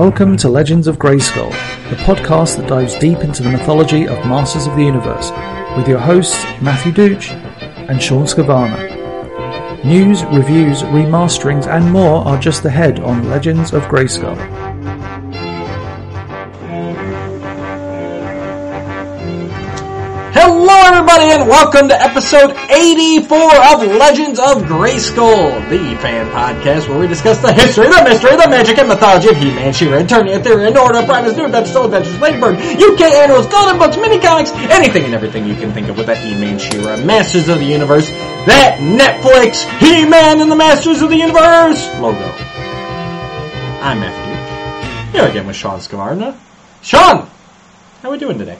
Welcome to Legends of Grayskull, the podcast that dives deep into the mythology of Masters of the Universe, with your hosts Matthew Dooch and Sean Scavana. News, reviews, remasterings, and more are just ahead on Legends of Grayskull. Welcome to episode 84 of Legends of Grayskull, the fan podcast where we discuss the history, the mystery, the magic, and mythology of He-Man, She-Ra, Eternia, Etheria, Nora, Primus, New Adventures, Soul Adventures, Ladybird, UK Annuals, Golden Books, Mini Comics, anything and everything you can think of with that He-Man, She-Ra, Masters of the Universe, that Netflix He-Man and the Masters of the Universe logo. I'm Matthew. Here again with Sean Scavarna. Sean, how are we doing today?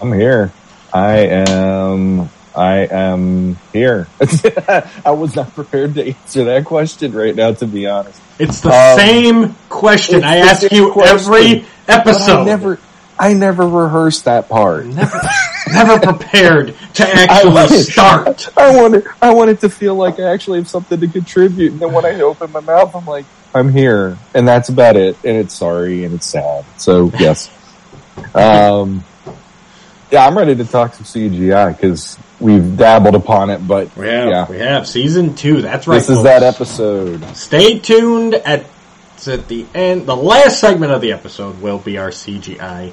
I'm here. I am. I am here. I was not prepared to answer that question right now, to be honest. It's the Um, same question I ask you question, every episode. I never, I never rehearsed that part. never, never prepared to I actually wanted- start. I wanted, I wanted to feel like I actually have something to contribute, and then when I open my mouth, I'm like, I'm here, and that's about it. And it's sorry, and it's sad. So yes, um, yeah, I'm ready to talk some CGI because we've dabbled upon it, but We have, yeah, we have season two. That's right. this is folks. that episode. Stay tuned at at the end. The last segment of the episode will be our CGI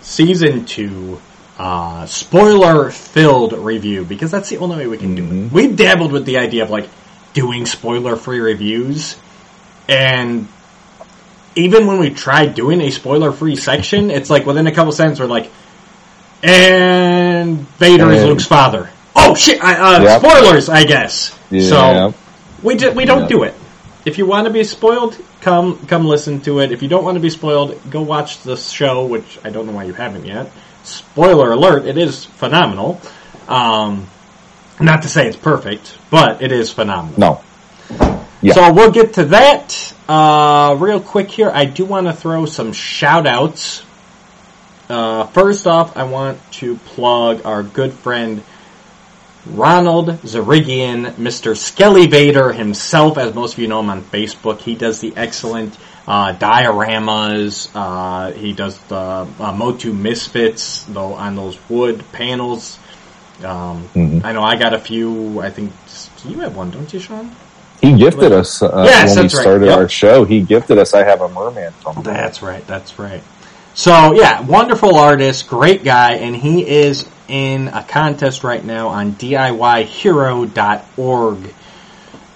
season two uh, spoiler filled review because that's the only way we can do Mm-hmm. it. We've dabbled with the idea of like doing spoiler free reviews, and even when we tried doing a spoiler free section, it's like within a couple sentences we're like, and Vader is Luke's father. Oh shit! I, uh, Yep. Spoilers, I guess. Yeah. So we ju- we don't Yeah. do it. If you want to be spoiled, come come listen to it. If you don't want to be spoiled, go watch the show, which I don't know why you haven't yet. Spoiler alert: it is phenomenal. Um, not to say it's perfect, but it is phenomenal. no, Yeah. So we'll get to that uh, real quick here. I do want to throw some shout outs. Uh, first off, I want to plug our good friend Ronald Zarigian, Mr. Skelly Vader himself, as most of you know him on Facebook. He does the excellent uh, dioramas. Uh, he does the uh, Motu Misfits though on those wood panels. Um, Mhm. I know I got a few. I think you have one, don't you, Sean? he gifted us uh, Yes, when we that's right. started Yep. our show. He gifted us. I have a merman from. That's right. That's right. So yeah, wonderful artist, great guy, and he is in a contest right now on DIYhero.org,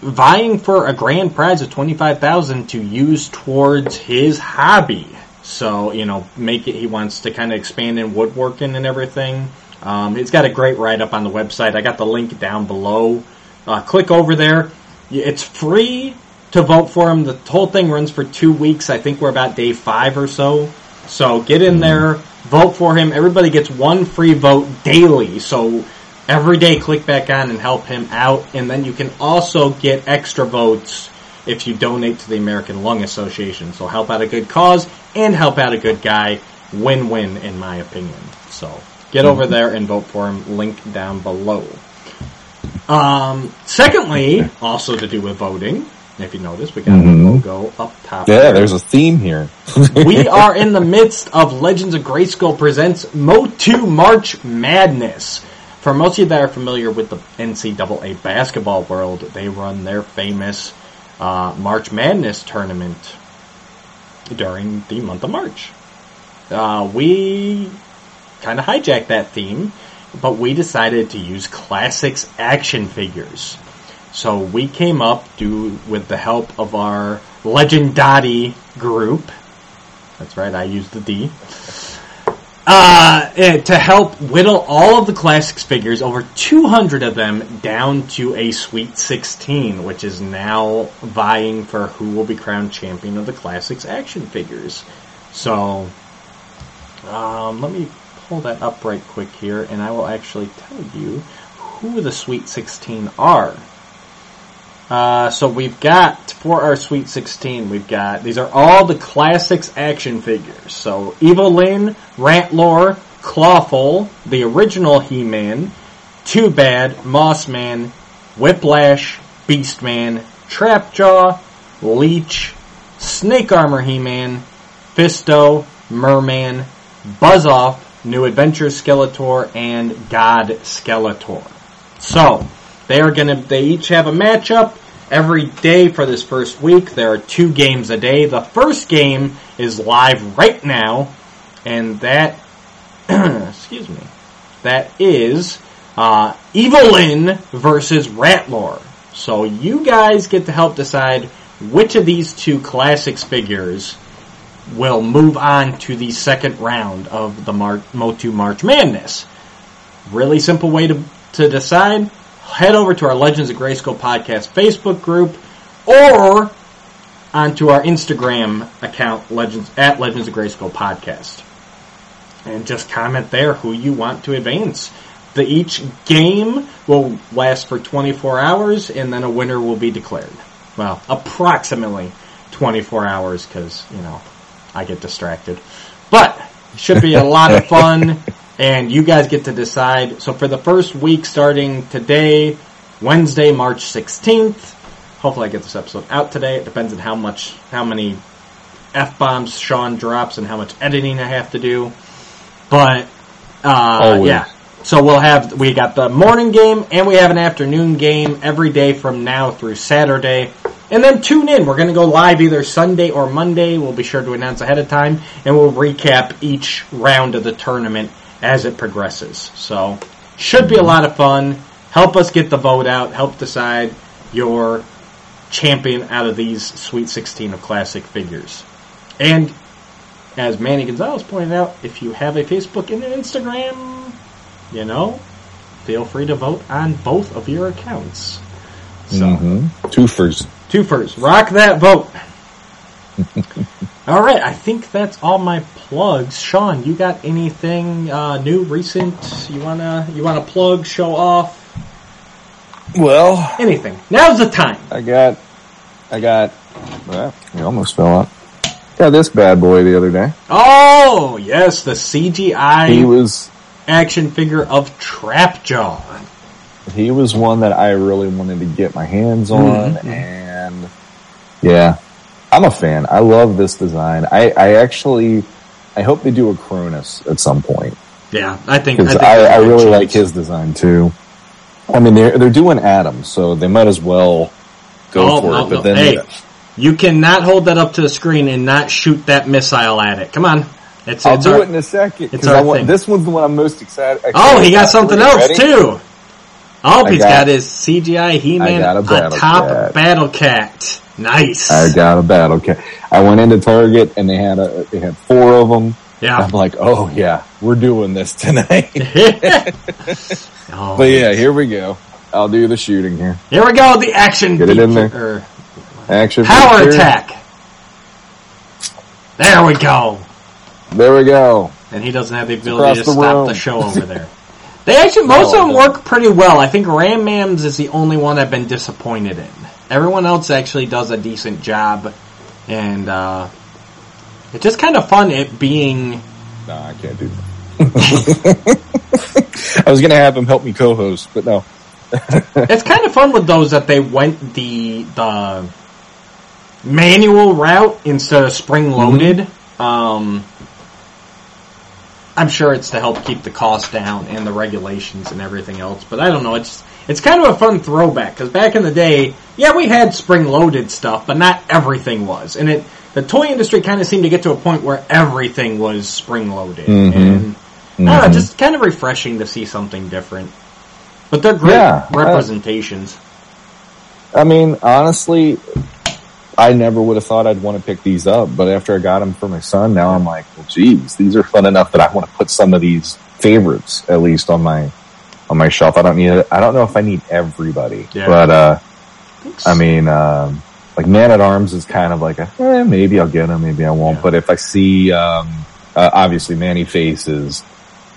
vying for a grand prize of twenty five thousand to use towards his hobby. So you know, make it. He wants to kind of expand in woodworking and everything. Um, it's got a great write up on the website. I got the link down below. Uh, click over there. It's free to vote for him. The whole thing runs for two weeks. I think we're about day five or so. So get in there, vote for him. Everybody gets one free vote daily. So every day click back on and help him out. And then you can also get extra votes if you donate to the American Lung Association. So help out a good cause and help out a good guy. Win-win in my opinion. So get over there and vote for him. Link down below. Um, secondly, also to do with voting, if you notice, we got Mhm. the logo up top. Yeah, there. there's a theme here. we are in the midst of Legends of Grayskull presents Motu March Madness. For most of you that are familiar with the NCAA basketball world, they run their famous uh, March Madness tournament during the month of March. Uh, we kind of hijacked that theme, but we decided to use classics action figures. So we came up do with the help of our Legendati group. That's right, I used the D. Uh, eh, to help whittle all of the classics figures, over 200 of them, down to a Sweet 16, which is now vying for who will be crowned champion of the classics action figures. So, um, let me pull that up right quick here, and I will actually tell you who the Sweet 16 are. Uh, so we've got for our Sweet 16, we've got these are all the classics action figures. So Evil Lyn, Rattlor, Clawful, the original He-Man, Two Bad, Mossman, Whiplash, Beastman, Trapjaw, Leech, Snake Armor He-Man, Fisto, Merman, Buzz Off, New Adventures Skeletor, and God Skeletor. So, they are gonna, they each have a matchup every day for this first week. There are two games a day. The first game is live right now, and that, excuse me, that is uh, Evil-Lyn versus Rattlor. So you guys get to help decide which of these two classics figures will move on to the second round of the Mar- Motu March Madness. Really simple way to, to decide. Head over to our Legends of Grayskull podcast Facebook group or onto our Instagram account, Legends at Legends of Grayskull podcast. And just comment there who you want to advance. The each game will last for 24 hours and then a winner will be declared. Well, approximately 24 hours because, you know, I get distracted. But it should be a lot of fun and you guys get to decide. So for the first week starting today, Wednesday, March 16th, hopefully I get this episode out today. It depends on how much, how many F-bombs Sean drops and how much editing I have to do. But, uh, yeah. So we'll have, we got the morning game and we have an afternoon game every day from now through Saturday. And then tune in. We're going to go live either Sunday or Monday. We'll be sure to announce ahead of time and we'll recap each round of the tournament as it progresses. So should be a lot of fun. Help us get the vote out. Help decide your champion out of these Sweet 16 of classic figures. And as Manny Gonzalez pointed out, if you have a Facebook and an Instagram, you know, feel free to vote on both of your accounts. So, Mhm. Twofers. twofers, rock that vote. all right, I think that's all my plugs. Sean, you got anything uh, new, recent? You wanna you wanna plug, show off, Well, anything? Now's the time. I got, I got, well, you almost fell out. Got this bad boy the other day. Oh yes, the CGI He was, action figure of Trapjaw. he was one that I really wanted to get my hands on, Mhm. and yeah, I'm a fan. I love this design. I, I actually, I hope they do a Cronus at some point Yeah, I think because think I, I, really like his design too. I mean, they're they're doing Adam, so they might as well go Oh, for no, it. Oh, but no. then, Hey. You cannot hold that up to the screen and not shoot that missile at it. Come on, it's, I'll it's do our- it in a second it's our I want thing. this one's the one I'm most excited. Oh, he got something else Ready? too. Oh, I he's got- got, his CGI He-Man a top Cat. Battle Cat. Nice. I got a battle cat. I went into Target and they had a they had four of them. yeah. I'm like, oh yeah, we're doing this tonight. oh, but yeah, here we go. I'll do the shooting here. here we go. The action. Get it in there. or Action. power picture. attack. There we go. There we go. and he doesn't have the ability to the stop room. the show over there. They actually, most No, of them no. work pretty well. I think Ram Mams is the only one I've been disappointed in. Everyone else actually does a decent job, and uh, it's just kind of fun it being. No, I can't do that. I was gonna have him help me co-host, but no. It's kind of fun with those that they went the the manual route instead of spring loaded. Um, I'm sure it's to help keep the cost down and the regulations and everything else. But I don't know. It's it's kind of a fun throwback because back in the day, yeah, we had spring loaded stuff, but not everything was. And it the toy industry kind of seemed to get to a point where everything was spring loaded, Mhm. and I don't know, Mhm. just kind of refreshing to see something different. But they're great Yeah, representations. I mean, honestly, I never would have thought I'd want to pick these up, but after I got them for my son, now I'm like, well, geez, these are fun enough that I want to put some of these favorites at least on my on my shelf. I don't need it. I don't know if I need everybody, Yeah. but uh, I mean, um, like Man at Arms is kind of like a eh, maybe I'll get him, maybe I won't. Yeah. But if I see, um, uh, obviously Man-E-Faces,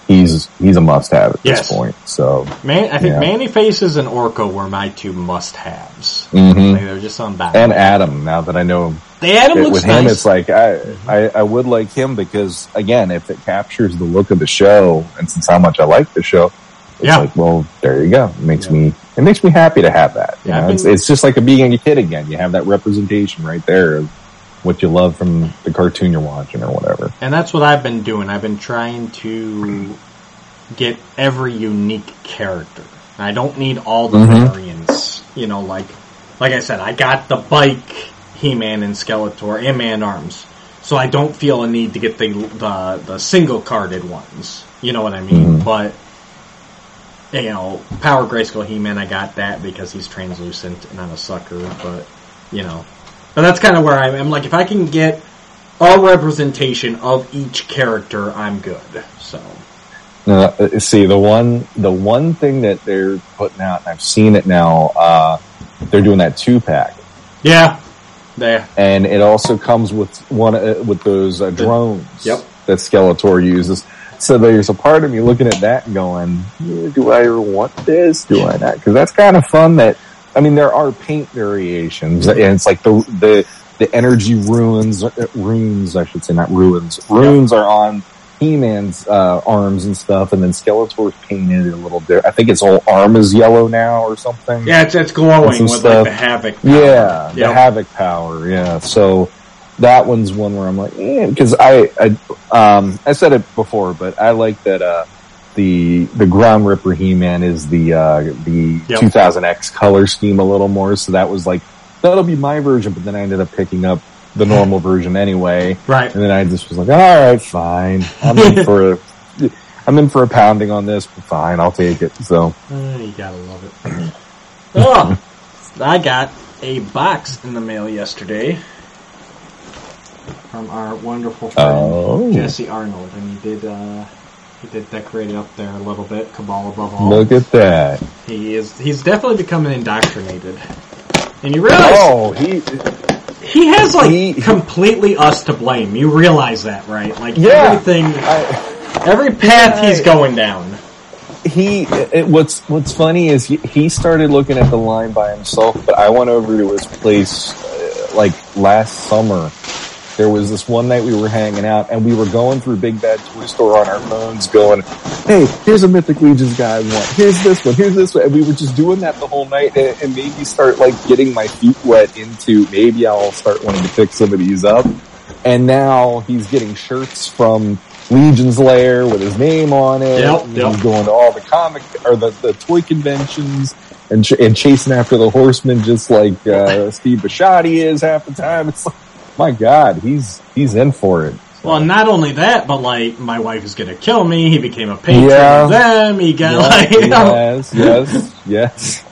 he's he's a must have at Yes. this point. So, Man, I think Yeah. Man-E-Faces and Orko were my two must-haves. mhm. Like, they're just on back. and Adam. Now that I know him the Adam it- looks with him, it's like I, I I would like him because again, if it captures the look of the show, and since how much I like the show, it's Yeah. like, well, there you go. It makes Yeah. me it makes me happy to have that. You Yeah, know, it's, been- it's just like a being a kid again. You have that representation right there of what you love from the cartoon you're watching or whatever. And that's what I've been doing. I've been trying to get every unique character. I don't need all the Mhm. variants. You know, like like I said, I got the bike, He-Man and Skeletor, and Man Arms. So I don't feel a need to get the the, the single carded ones. You know what I mean? Mhm. But you know, Power Grayskull He-Man, I got that because he's translucent and I'm a sucker. But you know, that's kind of where I'm. I'm like, if I can get a representation of each character, I'm good. So Uh, see the one the one thing that they're putting out, and I've seen it now. Uh, they're doing that two pack, yeah, there. and it also comes with one uh, with those uh, drones Yep. that Skeletor uses. So there's a part of me looking at that and going, "Do I ever want this? Do I not?" Because that's kind of fun. That I mean, there are paint variations, and it's like the the the energy ruins uh, runes, I should say, not ruins. Runes are on He-Man's uh, arms and stuff, and then Skeletor's painted a little bit. I think his whole arm is yellow now or something. Yeah, it's, it's glowing with like the havoc. power. Yeah, the Havoc power. Yeah, so that one's one where I'm like, because I, I, um, I said it before, but I like that uh, the the Ground Ripper He Man is the uh, the Yep. 2000X color scheme a little more. So that was like that'll be my version, but then I ended up picking up the normal version anyway, Right. and then I just was like, all right, fine, I'm in for a. I'm in for a pounding on this, but fine, I'll take it. So, Uh, you gotta love it. oh, I got a box in the mail yesterday from our wonderful friend Oh. Jesse Arnold, and he did uh, he did decorate it up there a little bit. Cabal above all. look at that. He is he's definitely becoming indoctrinated, and you realize Oh, he, he has like he- completely us to blame. You realize that, right? Like Yeah. everything, I, every path he's going down. he it, what's what's funny is he, he started looking at the line by himself but i went over to his place uh, like last summer there was this one night we were hanging out and we were going through big bad toy store on our phones going hey here's a mythic legions guy i want here's this one here's this one and we were just doing that the whole night and, and maybe start like getting my feet wet into maybe i'll start wanting to pick some of these up and now he's getting shirts from Legion's Lair with his name on it. Yep, yep. He's going to all the comic or the, the toy conventions and ch- and chasing after the horsemen just like uh, Steve Bisciotti is half the time. It's like, my God, he's he's in for it. Well, not only that, but like my wife is gonna kill me. He became a patron Yeah. of them. He got like you know, yes, yes, yes.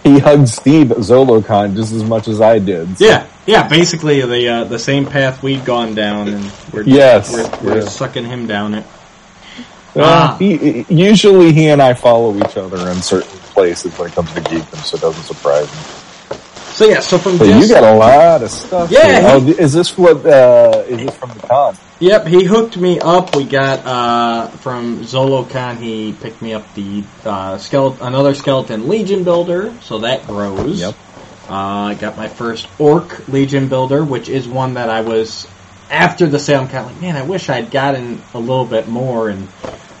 he hugged Steve at ZoloCon just as much as I did. So- yeah, yeah. Basically, the uh, the same path we'd gone down, and we're Yes, we're, we're yeah. sucking him down it. Uh, Ah. he- usually he and I follow each other in certain places when it comes to geekdom, so it doesn't surprise me. So yeah, so from Jesse, you got a lot of stuff. Yeah, he- oh, is this what? Uh, is this from the con? Yep, he hooked me up. We got uh, from ZoloCon. He picked me up the uh, skeleton, another skeleton Legion builder, so that grows. Yep. Uh, I got my first Orc Legion builder, which is one that I was after the sale. I'm kind of like, man, I wish I'd gotten a little bit more, and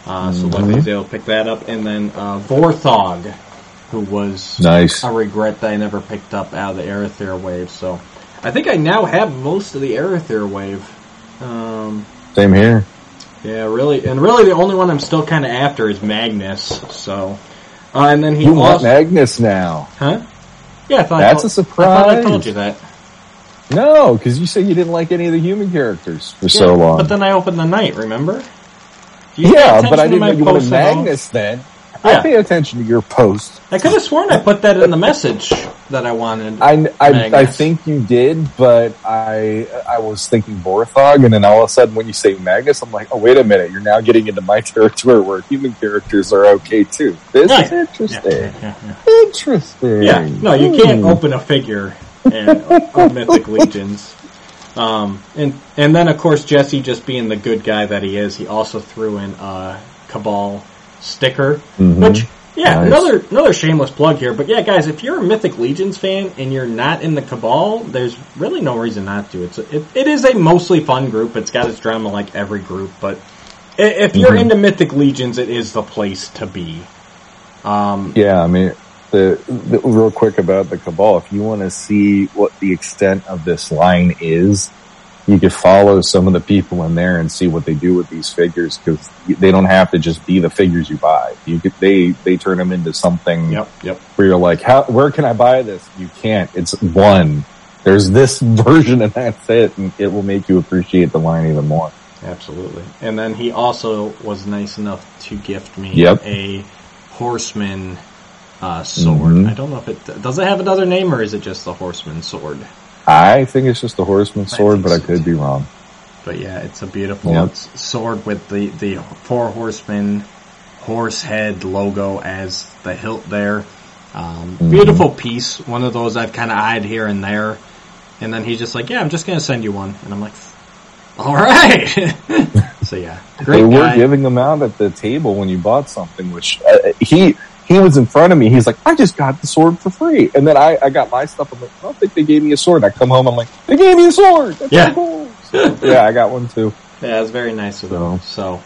uh, so luckily I was able to pick that up. And then uh, Vorthog, who was Nice. a regret that I never picked up out of the Aether wave. So I think I now have most of the Aether wave. Um, Same here. yeah, really, and really the only one I'm still kind of after is Magnus. So, uh, and then he You want Magnus now? huh? Yeah, I thought That's I a told, I thought I surprise. told you that. No, because you said you didn't like any of the human characters for so long. But then I opened the night. Remember? Yeah, but I didn't know you wanted? Magnus then. I pay attention to your posts. I could have sworn I put that in the message that I wanted. I, I, I think you did, but I I was thinking Borthog, and then all of a sudden when you say Magnus, I'm like, oh wait a minute, you're now getting into my territory where human characters are okay too. This Right. is interesting. yeah, yeah, yeah. Interesting. Yeah, no, you can't Hmm. open a figure of Mythic Legions. Um, and and then of course Jesse, just being the good guy that he is, he also threw in a Cabal sticker, Mhm. which yeah, Nice. another another shameless plug here. But yeah, guys, if you're a Mythic Legions fan and you're not in the Cabal, there's really no reason not to. It's a, it, it is a mostly fun group. It's got its drama like every group, but if you're Mhm. into Mythic Legions, it is the place to be. Um, Yeah, I mean, the, the real quick about the cabal. If you want to see what the extent of this line is, you could follow some of the people in there and see what they do with these figures because they don't have to just be the figures you buy. You could, they, they turn them into something Yep, yep. where you're like, how, where can I buy this? You can't. It's one. There's this version and that's it. And it will make you appreciate the line even more. Absolutely. And then he also was nice enough to gift me Yep. a horseman uh, sword. Mhm. I don't know if it does it have another name or is it just the horseman sword. I think it's just a horseman I sword, but I could be wrong. But yeah, it's a beautiful Yep. sword with the the four horsemen horse head logo as the hilt there. Um, Mhm. Beautiful piece. One of those I've kind of eyed here and there. And then he's just like, "Yeah, I'm just gonna send you one." And I'm like, "All right." so yeah, great they were guy. giving them out at the table when you bought something, which uh, he he was in front of me. He's like, I just got the sword for free, and then I, I got my stuff. I'm like, I don't think they gave me a sword. I come home, I'm like, they gave me a sword. That's Yeah. cool. So, yeah, I got one too. Yeah, it's very nice of them. So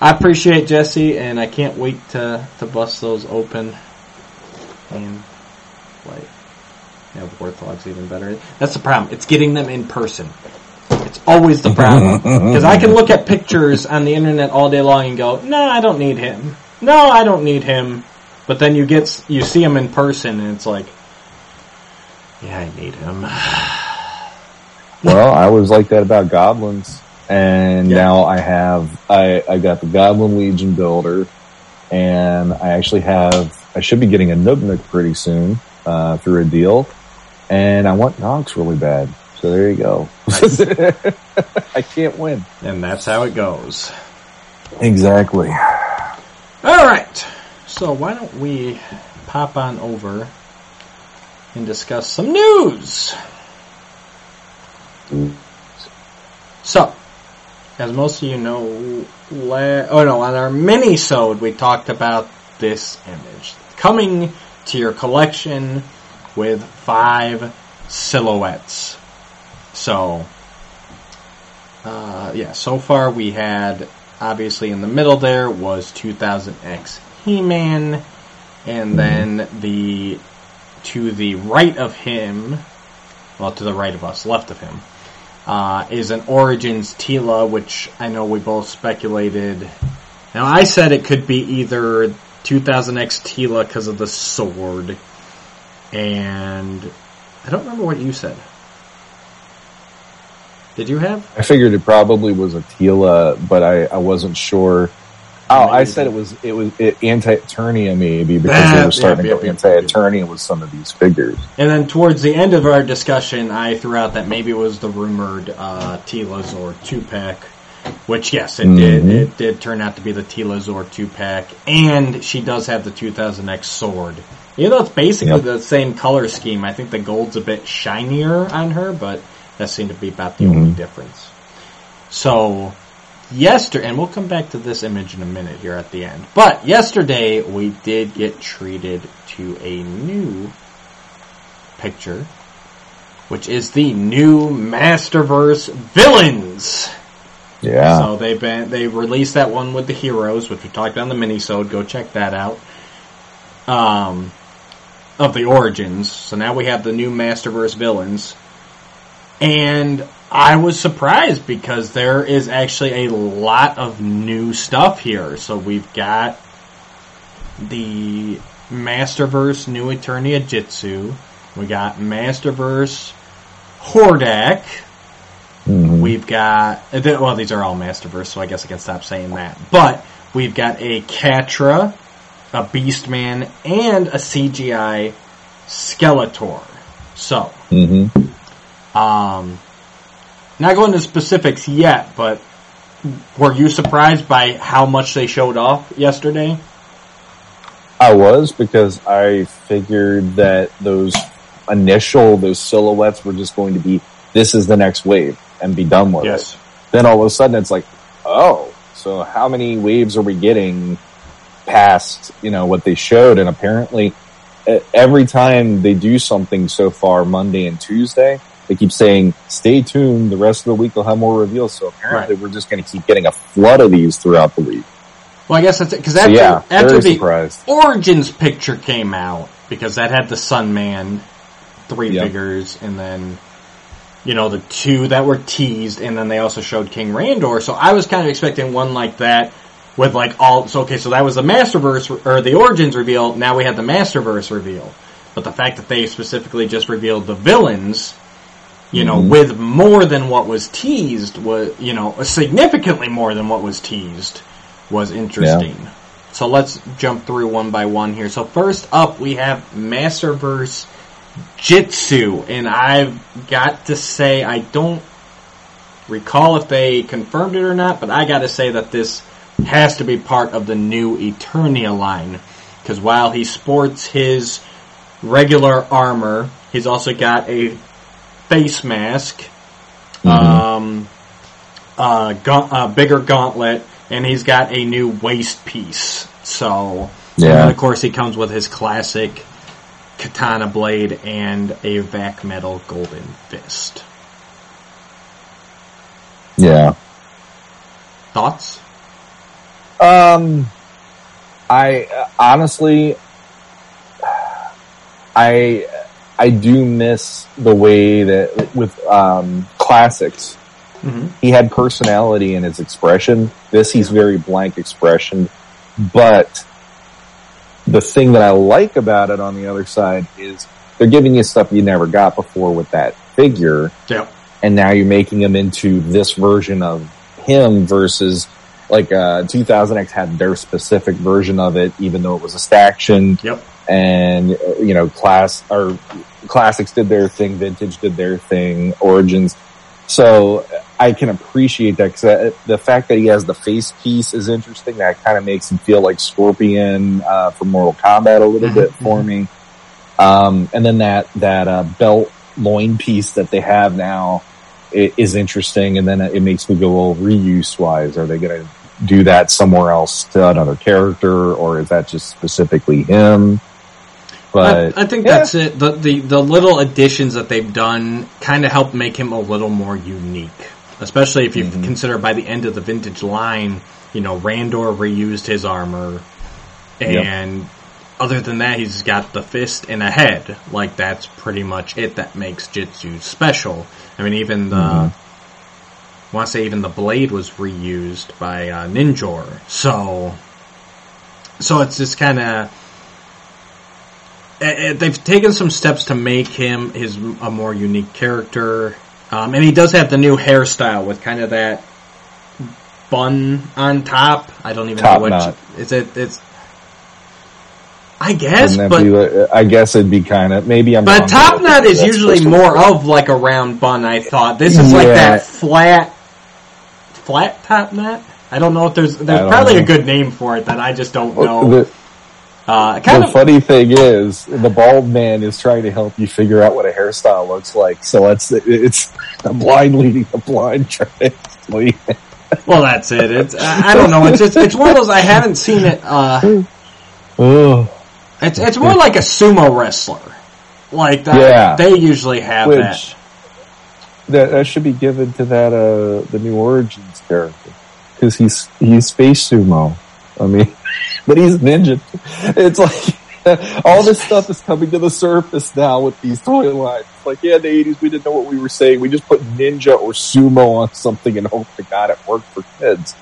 I appreciate Jesse, and I can't wait to to bust those open and like yeah, Warthog's even better. That's the problem. It's getting them in person. It's always the problem because I can look at pictures on the internet all day long and go, "No, I don't need him. No, I don't need him." But then you get you see him in person, and it's like, "Yeah, I need him." Well, I was like that about goblins, and Yeah. now I have I I got the Goblin Legion builder, and I actually have I should be getting a Nubnik pretty soon uh, through a deal, and I want Nox really bad. So there you go. I can't win. And that's how it goes. Exactly. All right. So why don't we pop on over and discuss some news? So, as most of you know, la- oh no, on our mini-sode we talked about this image coming to your collection with five silhouettes. So, uh, yeah, so far we had obviously in the middle there was 2000X He-Man, and then the to the right of him, well, to the right of us, left of him, uh, is an Origins Teela, which I know we both speculated. Now I said it could be either 2000X Teela because of the sword, and I don't remember what you said. Did you have? I figured it probably was a Teela, but I, I wasn't sure. Oh, I said it was it was it, anti-Eternia maybe because That- they were starting yep, to go anti-Eternia with some of these figures. And then towards the end of our discussion, I threw out that maybe it was the rumored uh, Teela's or two pack, which yes, it did. Mhm. It did turn out to be the Teela's or two pack, and she does have the 2000X sword. You know, it's basically Yep. the same color scheme, I think the gold's a bit shinier on her, but that seemed to be about the Mhm. only difference. So yesterday, and we'll come back to this image in a minute here at the end. But yesterday we did get treated to a new picture, which is the new Masterverse villains. Yeah. So they've been they released that one with the heroes, which we talked about in the minisode. Go check that out. Um, of the origins. So now we have the new Masterverse villains, and I was surprised because there is actually a lot of new stuff here. So we've got the Masterverse New Eternia Jitsu. We got Masterverse Hordak. Mhm. We've got well, these are all Masterverse, so I guess I can stop saying that. But we've got a Catra, a Beastman, and a CGI Skeletor. So, Mhm. Um, not going into specifics yet, but were you surprised by how much they showed off yesterday? I was because I figured that those initial those silhouettes were just going to be this is the next wave and be done with it. Then all of a sudden it's like, oh, so how many waves are we getting past, you know, what they showed? And apparently every time they do something so far, Monday and Tuesday, they keep saying, stay tuned. The rest of the week they'll have more reveals. So apparently we're just going to keep getting a flood of these throughout the week. Well, I guess that's it because So, after yeah, after the surprised. Origins picture came out because that had the Sun Man three Yep. figures and then you know the two that were teased and then they also showed King Randor. So I was kind of expecting one like that with like all so okay, so that was the Masterverse or the Origins reveal. Now we had the Masterverse reveal. But the fact that they specifically just revealed the villains, you know, mm-hmm. with more than what was teased was, you know, significantly more than what was teased was interesting. So let's jump through one by one here. So first up, we have Masterverse Jitsu, and I've got to say I don't recall if they confirmed it or not, but I got to say that this has to be part of the new Eternia line because while he sports his regular armor, he's also got a face mask, um, uh, gaunt, uh, bigger gauntlet, and he's got a new waist piece. So, Yeah. and of course he comes with his classic katana blade and a vac metal golden fist. Yeah. Thoughts? Um, I honestly, I I do miss the way that with um, classics, Mm-hmm. he had personality in his expression. This he's very blank expression, but the thing that I like about it on the other side is they're giving you stuff you never got before with that figure Yep. and now you're making him into this version of him versus like uh 2000X had their specific version of it, even though it was a staction Yep. and uh, you know class or classics did their thing, vintage did their thing, origins. So I can appreciate that because the fact that he has the face piece is interesting. That kind of makes him feel like Scorpion uh, from Mortal Kombat a little bit for me. Um, and then that that uh, belt loin piece that they have now is interesting. And then it makes me go, well, reuse wise, are they going to do that somewhere else to another character, or is that just specifically him? But I, I think yeah. that's it. The, the the little additions that they've done kind of help make him a little more unique, especially if you Mhm. consider by the end of the vintage line, you know, Randor reused his armor, Yep. and other than that, he's got the fist and a head. Like that's pretty much it that makes Jitsu special. I mean, even the. Mhm. I want to say even the blade was reused by uh, Ninjor, so so it's just kind of they've taken some steps to make him his a more unique character, um, and he does have the new hairstyle with kind of that bun on top. I don't even Top know what knot. is it. It's I guess, but like- I guess it'd be kind of maybe I'm. but top knot is usually more of like a round bun. I thought this is like that flat, flat top knot. I don't know if there's there's probably a good name for it that I just don't know. The, Uh, the of funny thing is, the bald man is trying to help you figure out what a hairstyle looks like. So it's it's the blind leading the blind. Trying to lead. well, that's it. It's I, I don't know. It's just it's one of those I haven't seen it. Uh, Oh, it's it's more like a sumo wrestler. Like that, Yeah. they usually have which that. that that should be given to that uh the new origins character because he's he's space sumo. I mean, but he's ninja. It's like all this stuff is coming to the surface now with these toy lines. It's like, yeah, in the eighties we didn't know what we were saying. We just put ninja or sumo on something and hope to God it worked for kids.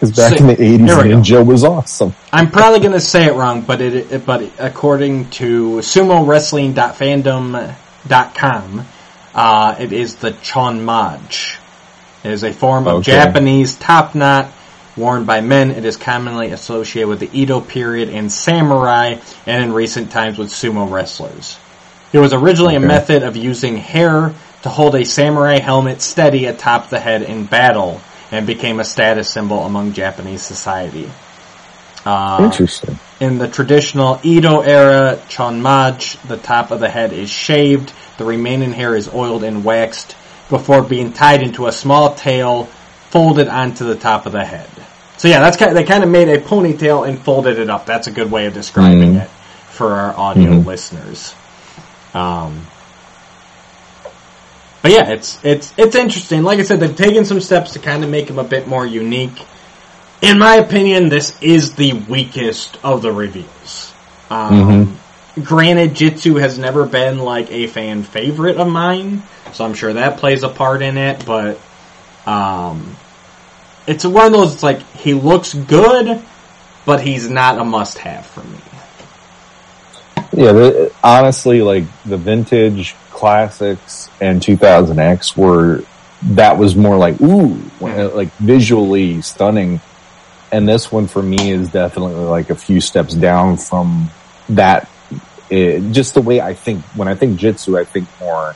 Because back So- in the eighties, here we go. ninja was awesome. I'm probably going to say it wrong, but it, it but according to sumowrestling.fandom.com, uh, it is the chonmaj. It is a form of Okay. Japanese top knot worn by men. It is commonly associated with the Edo period and samurai, and in recent times with sumo wrestlers. It was originally Okay. a method of using hair to hold a samurai helmet steady atop the head in battle, and became a status symbol among Japanese society. Uh, Interesting. in the traditional Edo era chonmaj, the top of the head is shaved, the remaining hair is oiled and waxed before being tied into a small tail folded onto the top of the head. So yeah, that's kind of, they kind of made a ponytail and folded it up. That's a good way of describing Mhm. it for our audio Mhm. listeners. Um, but yeah, it's it's it's interesting. Like I said, they've taken some steps to kind of make him a bit more unique. in my opinion, this is the weakest of the reveals. Um, Granted, Jitsu has never been like a fan favorite of mine, so I'm sure that plays a part in it. But um, it's one of those. It's like he looks good, but he's not a must-have for me. Yeah, the, honestly, like the vintage classics and 2000X were that was more like ooh, mm-hmm. like visually stunning. And this one for me is definitely like a few steps down from that. It, just the way I think when I think Jitsu, I think more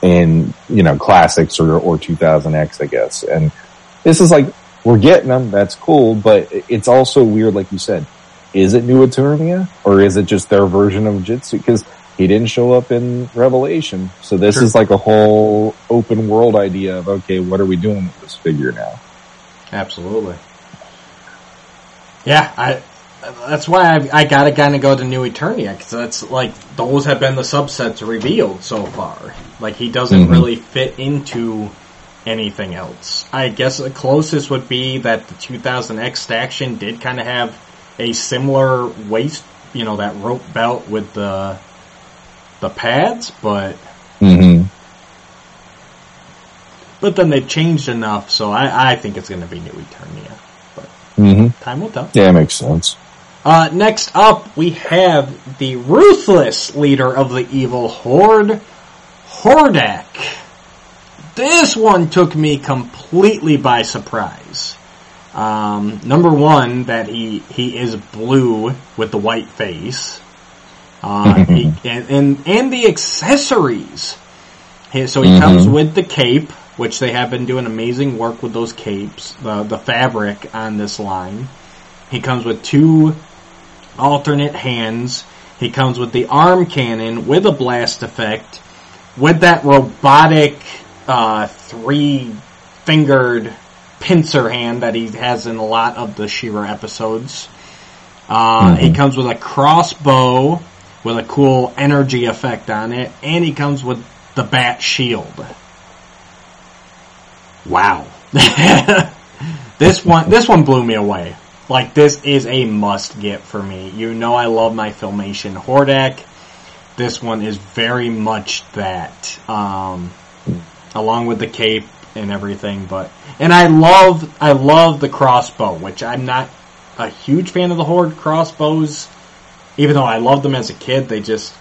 in you know classics or or 2000X, I guess. And this is like we're getting them. That's cool, but it's also weird, like you said. Is it New Eternia or is it just their version of Jitsu? Because he didn't show up in Revelation, so this Sure. is like a whole open world idea of okay, what are we doing with this figure now? Absolutely. Yeah, I. That's why I, I gotta kind of go to New Eternia because that's like those have been the subsets revealed so far. Like he doesn't Mhm. really fit into anything else. I guess the closest would be that the 2000X Staction did kind of have a similar waist, you know, that rope belt with the the pads, but Mm-hmm. but then they've changed enough, so I, I think it's going to be New Eternia. Mm-hmm. Time will tell. Yeah, it makes sense. Uh, next up, we have the ruthless leader of the evil horde, Hordak. This one took me completely by surprise. Um, number one, that he, he is blue with the white face. Uh, he, and, and, and the accessories. He- so he Mhm. comes with the cape, which they have been doing amazing work with those capes, the, the fabric on this line. He comes with two alternate hands. He comes with the arm cannon with a blast effect, with that robotic uh, three fingered pincer hand that he has in a lot of the She-Ra episodes. Uh, He comes with a crossbow with a cool energy effect on it, and he comes with the bat shield. Wow. this one this one blew me away. Like this is a must get for me. You know I love my filmation Hordak. This one is very much that. Um, along with the cape and everything, but and I love I love the crossbow, which I'm not a huge fan of the horde crossbows. Even though I loved them as a kid, they just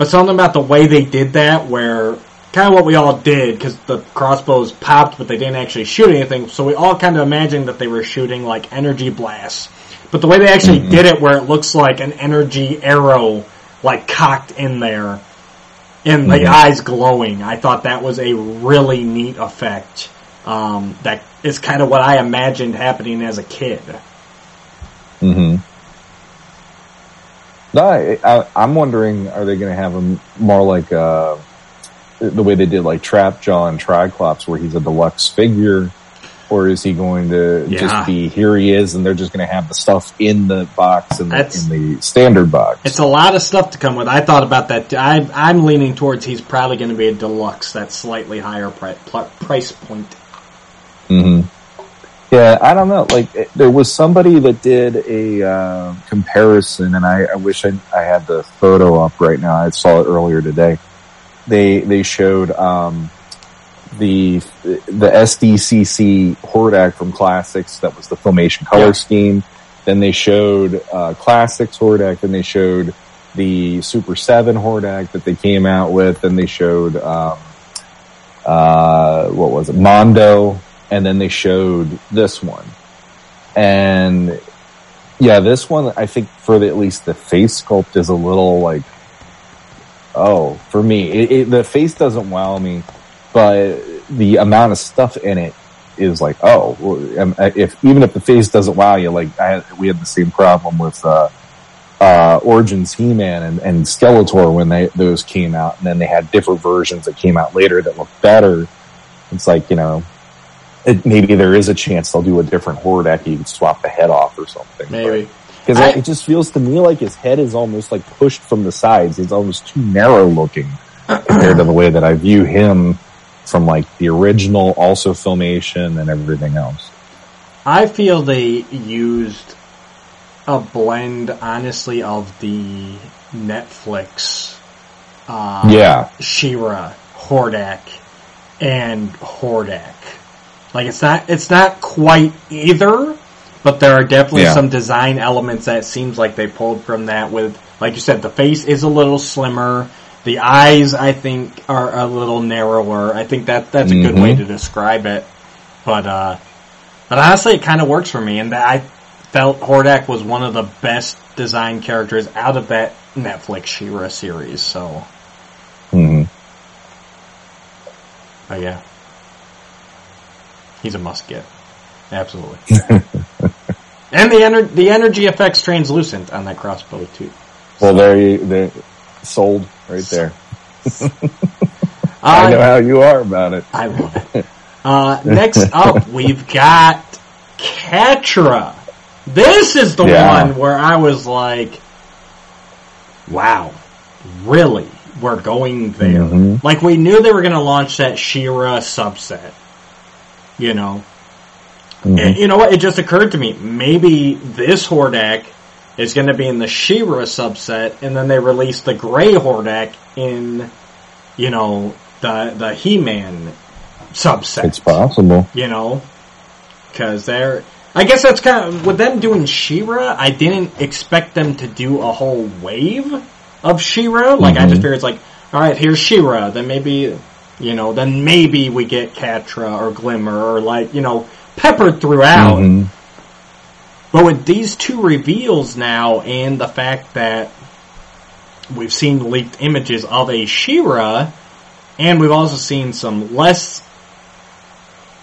but something about the way they did that, where kind of what we all did, because the crossbows popped, but they didn't actually shoot anything. So we all kind of imagined that they were shooting like energy blasts. But the way they actually mm-hmm. did it, where it looks like an energy arrow, like cocked in there, and the eyes glowing, I thought that was a really neat effect. Um, that is kind of what I imagined happening as a kid. Mm-hmm. No, I, I, I'm wondering, are they going to have him more like uh, the way they did like Trap Jaw and Triclops, where he's a deluxe figure, or is he going to Yeah. just be here he is, and they're just going to have the stuff in the box in the, That's- in the standard box? It's a lot of stuff to come with. I thought about that. I, I'm leaning towards he's probably going to be a deluxe, that's slightly higher pri- price point. hmm Yeah, I don't know. Like it- there was somebody that did a uh, comparison, and I, I wish I, I had the photo up right now. I saw it earlier today. They they showed um, the the SDCC Hordak from Classics. That was the Filmation color Yeah. scheme. Then they showed uh, Classics Hordak. Then they showed the Super Seven Hordak that they came out with. Then they showed um, uh, what was it, Mondo, and then they showed this one. And yeah, this one I think for the, at least the face sculpt is a little like, oh, for me, it, it, the face doesn't wow me, but the amount of stuff in it is like, oh, um, if even if the face doesn't wow you, like I we had the same problem with. uh uh, Origins He-Man and, and Skeletor when they, those came out, and then they had different versions that came out later that looked better. It's like, you know, it, maybe there is a chance they'll do a different Hordak. You can swap the head off or something. Maybe. Because it just feels to me like his head is almost like pushed from the sides. He's almost too narrow looking compared to the way that I view him from like the original, also filmation and everything else. I feel they used a blend, honestly, of the Netflix uh, Yeah. She-Ra, Hordak, and Hordak. Like it's not it's not quite either, but there are definitely Yeah. some design elements that seems like they pulled from that with like you said, the face is a little slimmer. The eyes I think are a little narrower. I think that that's a good Mhm. way to describe it. But uh but honestly it kinda works for me and I felt Hordak was one of the best design characters out of that Netflix She-Ra series, so hmm But yeah. He's a must get. Absolutely. and the ener- the energy effects translucent on that crossbow too. Well, there you, they sold right there. Uh, I know how you are about it. I love it. Uh, next up, we've got Catra. This is the Yeah. one where I was like, wow, really? We're going there. Mhm. Like, we knew they were going to launch that She-Ra subset. You know? Mhm. And you know what? It just occurred to me. Maybe this Hordak is going to be in the She-Ra subset, and then they release the Gray Hordak in, you know, the the He-Man subset. It's possible. You know, because they're. I guess that's kind of with them doing She-Ra. I didn't expect them to do a whole wave of She-Ra. Like I just Mhm. figured it's like, all right, here's She-Ra. Then maybe, you know, then maybe we get Catra or Glimmer or like you know peppered throughout. Mhm. But with these two reveals now, and the fact that we've seen leaked images of a She-Ra, and we've also seen some less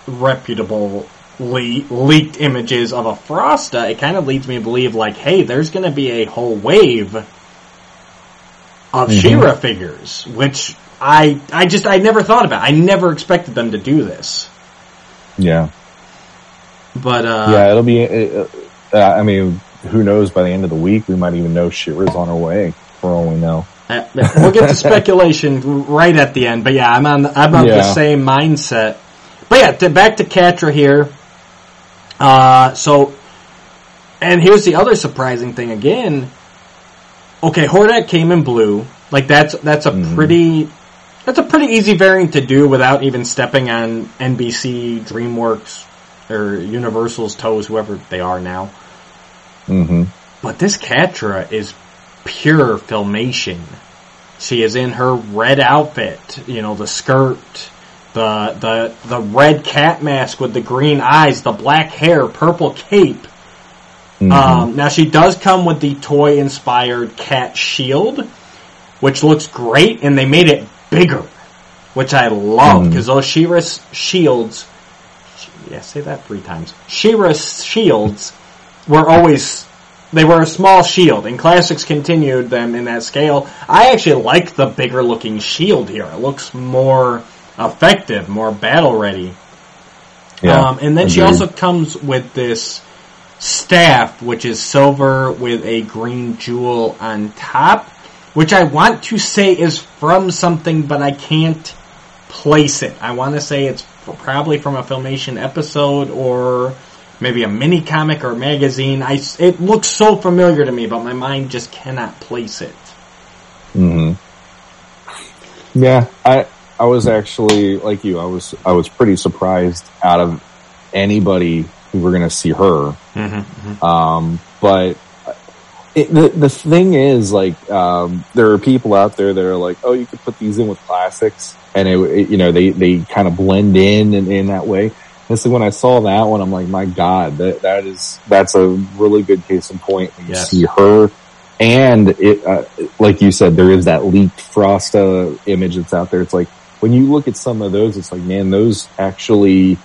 reputable le- leaked images of a Frosta, it kind of leads me to believe, like, hey, there's going to be a whole wave of Mhm. She-Ra figures, which I I just I never thought about. I never expected them to do this, Yeah. but uh, yeah, it'll be. Uh, uh, I mean, who knows? By the end of the week, we might even know She-Ra's on her way. For all we know. Uh, we'll get to speculation right at the end, but yeah, I'm on I'm on the same mindset. But yeah, to, back to Catra here. Uh, so, and here's the other surprising thing again. Okay, Hordak came in blue. Like that's that's a Mhm. pretty that's a pretty easy variant to do without even stepping on NBC, DreamWorks, or Universal's toes, whoever they are now. hmm But this Catra is pure filmation. She is in her red outfit, you know, the skirt, the the the red cat mask with the green eyes, the black hair, purple cape. Mm-hmm. Um, now she does come with the toy inspired cat shield, which looks great, and they made it bigger, which I love because those She-Ra shields. Yeah, say that three times. She-Ra shields were always they were a small shield, and classics continued them in that scale. I actually like the bigger looking shield here. It looks more effective, more battle ready. yeah. Um, and then she also comes with this staff, which is silver with a green jewel on top, which I want to say is from something, but I can't place it. I want to say it's probably from a Filmation episode or maybe a mini comic or magazine. I, it looks so familiar to me, but my mind just cannot place it. hmm Yeah, I I was actually like you. I was I was pretty surprised out of anybody who were going to see her. Mm-hmm. Um, but it, the the thing is, like, um, there are people out there that are like, oh, you could put these in with classics, and it, it- you know they they kind of blend in in, in that way. And so when I saw that one, I'm like, my God, that that is that's a really good case in point. When you Yes. see her, and it uh, like you said, there is that leaked Frosta image that's out there. It's like when you look at some of those, it's like, man, those actually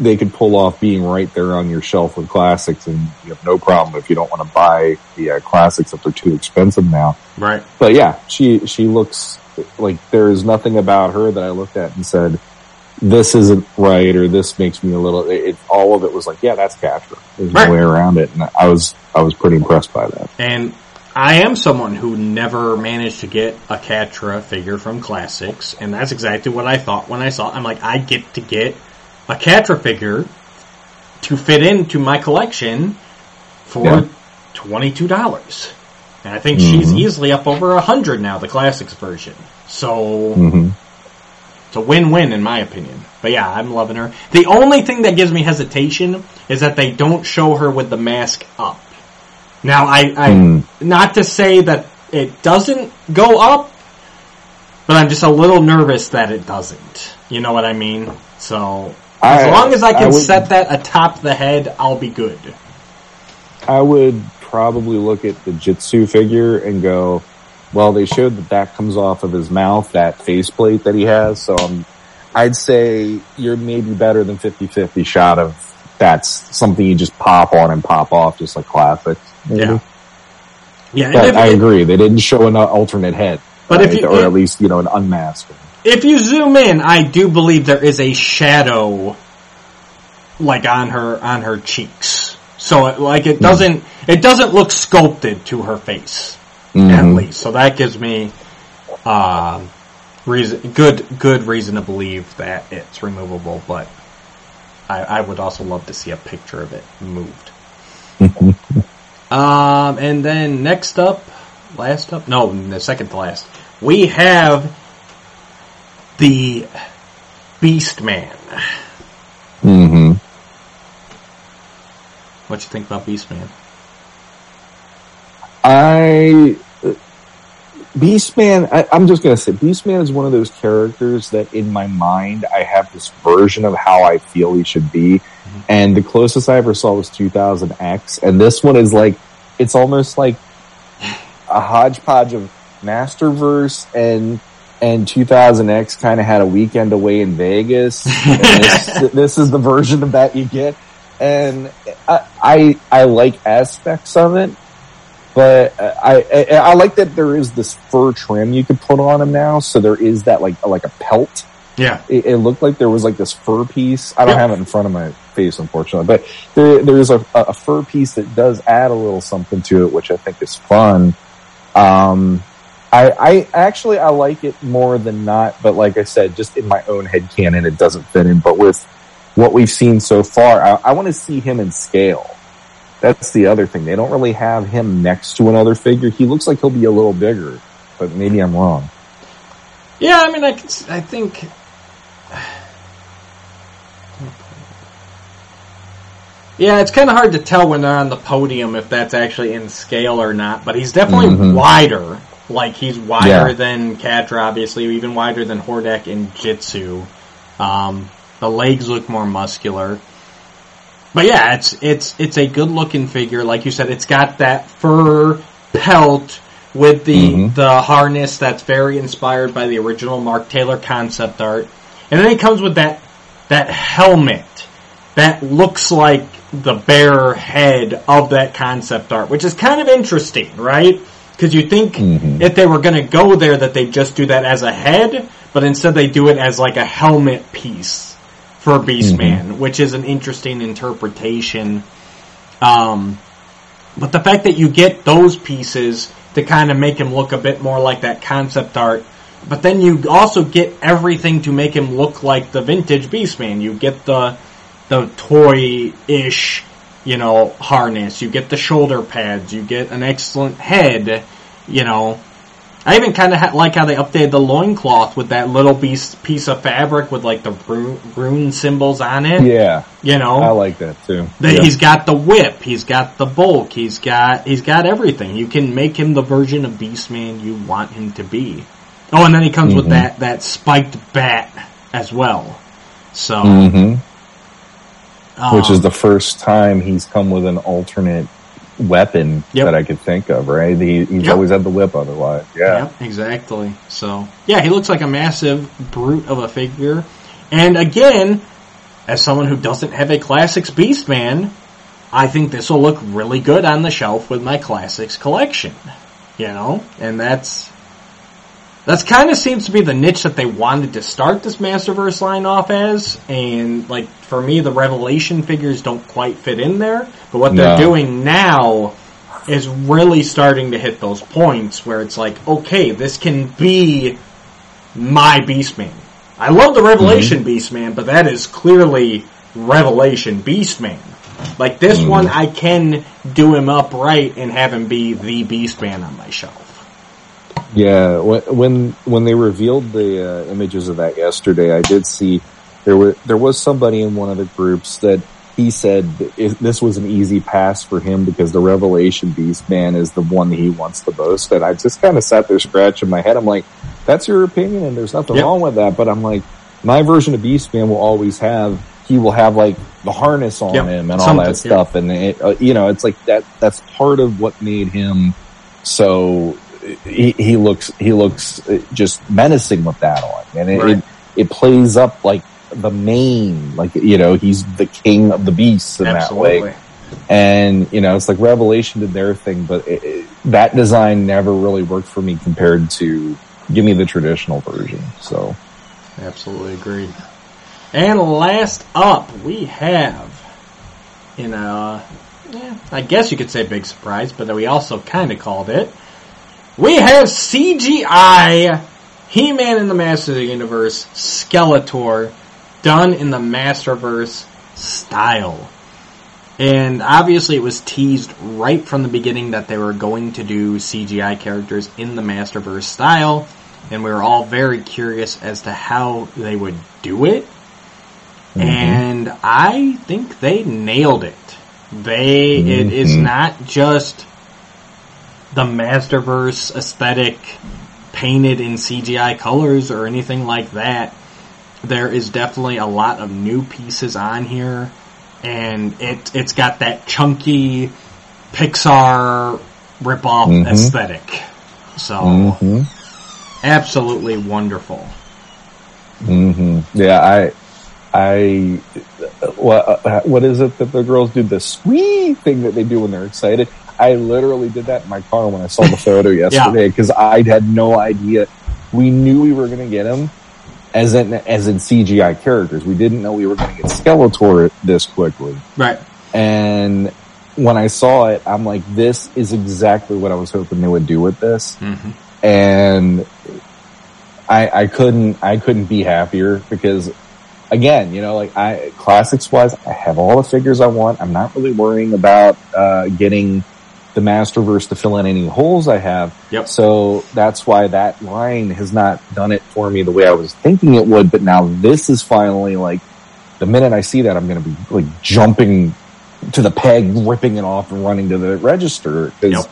they could pull off being right there on your shelf with classics, and you have no problem if you don't want to buy the uh, classics if they're too expensive now. Right. But yeah, she she looks like there is nothing about her that I looked at and said this isn't right or this makes me a little. It, all of it was like, yeah, that's Catra. There's Right. no way around it, and I was I was pretty impressed by that. And I am someone who never managed to get a Catra figure from Classics, and that's exactly what I thought when I saw it. I'm like, I get to get a Catra figure to fit into my collection for Yeah. twenty-two dollars. And I think she's Mhm. easily up over a hundred now, the classics version. So hmm it's a win-win in my opinion. But yeah, I'm loving her. The only thing that gives me hesitation is that they don't show her with the mask up. Now, I, I Hmm. not to say that it doesn't go up, but I'm just a little nervous that it doesn't. You know what I mean? So as I- long as I I can would- set that atop the head, I'll be good. I would probably look at the Jitsu figure and go, well, they showed that that comes off of his mouth, that faceplate that he has. So um, I'd say you're maybe better than 50-50 shot of that's something you just pop on and pop off, just like classics. maybe. Yeah. Yeah, But if, I agree. They didn't show an alternate head. But if you- or at least, you know, an unmasked. If you zoom in, I do believe there is a shadow, like on her on her cheeks. So it, like it doesn't it doesn't look sculpted to her face at Mhm. least. So that gives me uh, reason good good reason to believe that it's removable. But I, I would also love to see a picture of it moved. um, and then next up, last up, no, the second to last, we have the Beast Man. Mm-hmm. What you think about Beast Man? I Beastman. I, I'm just gonna say Beastman is one of those characters that in my mind I have this version of how I feel he should be, and the closest I ever saw was 2000X, and this one is like it's almost like a hodgepodge of Masterverse and and 2000X kind of had a weekend away in Vegas. this, this is the version of that you get, and I I, I like aspects of it but I, I I like that there is this fur trim you could put on them now, so there is that like like a pelt. Yeah, It, it looked like there was like this fur piece. I don't Yeah. have it in front of my face, unfortunately, but there there is a, a fur piece that does add a little something to it, which I think is fun. Um, I, I actually I like it more than not, but like I said, just in my own head canon, it doesn't fit in. But with what we've seen so far, I, I want to see him in scale. That's the other thing. They don't really have him next to another figure. He looks like he'll be a little bigger, but maybe I'm wrong. yeah. I mean, I s- I think. Yeah, it's kind of hard to tell when they're on the podium if that's actually in scale or not. But he's definitely Mhm. wider. Like he's wider Yeah. than Catra, obviously, even wider than Hordak and Jitsu. Um, the legs look more muscular. But yeah, it's it's it's a good looking figure. Like you said, it's got that fur pelt with the Mhm. the harness that's very inspired by the original Mark Taylor concept art. And then it comes with that that helmet that looks like the bare head of that concept art, which is kind of interesting, right? Because you think Mhm. if they were going to go there that they'd just do that as a head, but instead they do it as like a helmet piece for Beastman, which is an interesting interpretation. Um, but the fact that you get those pieces to kind of make him look a bit more like that concept art, but then you also get everything to make him look like the vintage Beastman. You get the the toy-ish, you know, harness. You get the shoulder pads. You get an excellent head. You know, I even kind of ha- like how they updated the loincloth with that little piece piece of fabric with like the rune, rune symbols on it. Yeah, You know, I like that too. the, Yeah. He's got the whip. He's got the bulk. He's got he's got everything. You can make him the version of Beastman you want him to be. Oh, and then he comes with Mhm. that that spiked bat as well. So, which is um, the first time he's come with an alternate weapon Yep. that I could think of. Right? He, he's Yep. always had the whip. Otherwise, yeah. Yep, exactly. So, yeah, he looks like a massive brute of a figure. And again, as someone who doesn't have a Classics Beastman, I think this will look really good on the shelf with my Classics collection. You know? And that's, that's kind of seems to be the niche that they wanted to start this Masterverse line off as. And, like, for me, the Revelation figures don't quite fit in there. But what they're doing now is really starting to hit those points where it's like, okay, this can be my Beastman. I love the Revelation Beastman, but that is clearly Revelation Beastman. Like this Mm. one, I can do him up right and have him be the Beastman on my shelf. Yeah, when when they revealed the uh, images of that yesterday, I did see there were there was somebody in one of the groups that he said this was an easy pass for him because the Revelation Beast Man is the one he wants the most. And I just kind of sat there scratching my head. I'm like, that's your opinion, and there's nothing Yep. wrong with that. But I'm like, my version of Beast Man will always have he will have like the harness on Yep. him and all that yeah. stuff, and it, uh, you know, it's like that. That's part of what made him so he, he looks he looks uh, just menacing with that on, and it, Right. it it plays up like the main, like you know, he's the king of the beasts in that way. And you know, it's like Revelation did their thing, but it, it, that design never really worked for me compared to give me the traditional version. So Absolutely agreed. And last up, we have in a, yeah, I guess you could say big surprise, but that we also kind of called it. We have CGI He-Man in the Masters of the Universe Skeletor done in the Masterverse style. And obviously it was teased right from the beginning that they were going to do CGI characters in the Masterverse style. And we were all very curious as to how they would do it. And I think they nailed it. They, it is Mhm. not just the Masterverse aesthetic painted in CGI colors or anything like that. There is definitely a lot of new pieces on here, and it it's got that chunky Pixar ripoff Mhm. aesthetic. So hmm absolutely wonderful. hmm yeah, I I what uh, what is it that the girls do the squee thing that they do when they're excited? I literally did that in my car when I saw the photo yesterday because I had no idea. We knew we were going to get him as in as in CGI characters. We didn't know we were going to get Skeletor this quickly. Right. And when I saw it, I'm like, this is exactly what I was hoping they would do with this. hmm And I, I couldn't, I couldn't be happier because again, you know, like I, classics wise, I have all the figures I want. I'm not really worrying about, uh, getting the Masterverse to fill in any holes I have. Yep. So that's why that line has not done it for me the way I was thinking it would. But now this is finally like, the minute I see that, I'm going to be like jumping to the peg, ripping it off and running to the register. Yep.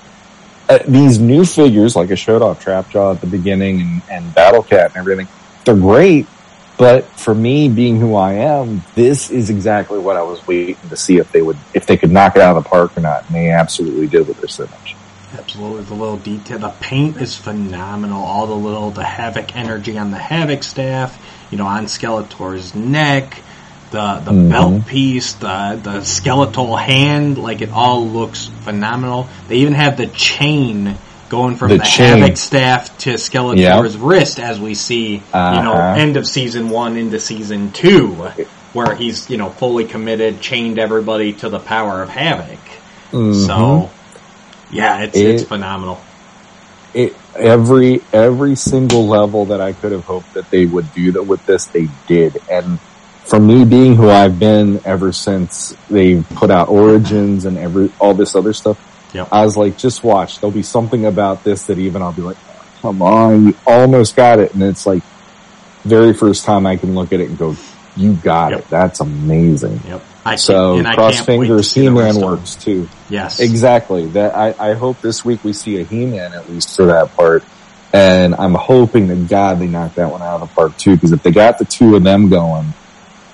uh, these new figures, like I showed off Trapjaw at the beginning and, and Battle Cat and everything, they're great. But for me, being who I am, this is exactly what I was waiting to see if they would, if they could knock it out of the park or not. And they absolutely did with this image. Absolutely, the little detail. The paint is phenomenal. All the little, the Havoc energy on the Havoc staff, you know, on Skeletor's neck, the the Mhm. belt piece, the the skeletal hand, like it all looks phenomenal. They even have the chain going from The the. Havoc staff to Skeletor's wrist, as we see, you know, Uh-huh. end of season one into season two, where he's you know fully committed, chained everybody to the power of Havoc. Mhm. So, yeah, it's it's phenomenal. it, every every single level that I could have hoped that they would do that with this, they did. And for me, being who I've been ever since they put out Origins and every all this other stuff, Yep. I was like, just watch. There'll be something about this that even I'll be like, come on, you almost got it. And it's like very first time I can look at it and go, you got Yep. it. That's amazing. Yep. I So can't, and I cross can't wait to fingers, He-Man rest of them. works too. Yes. Exactly. That I, I hope this week we see a He-Man at least for that part. And I'm hoping that God they knock that one out of the park too, because if they got the two of them going,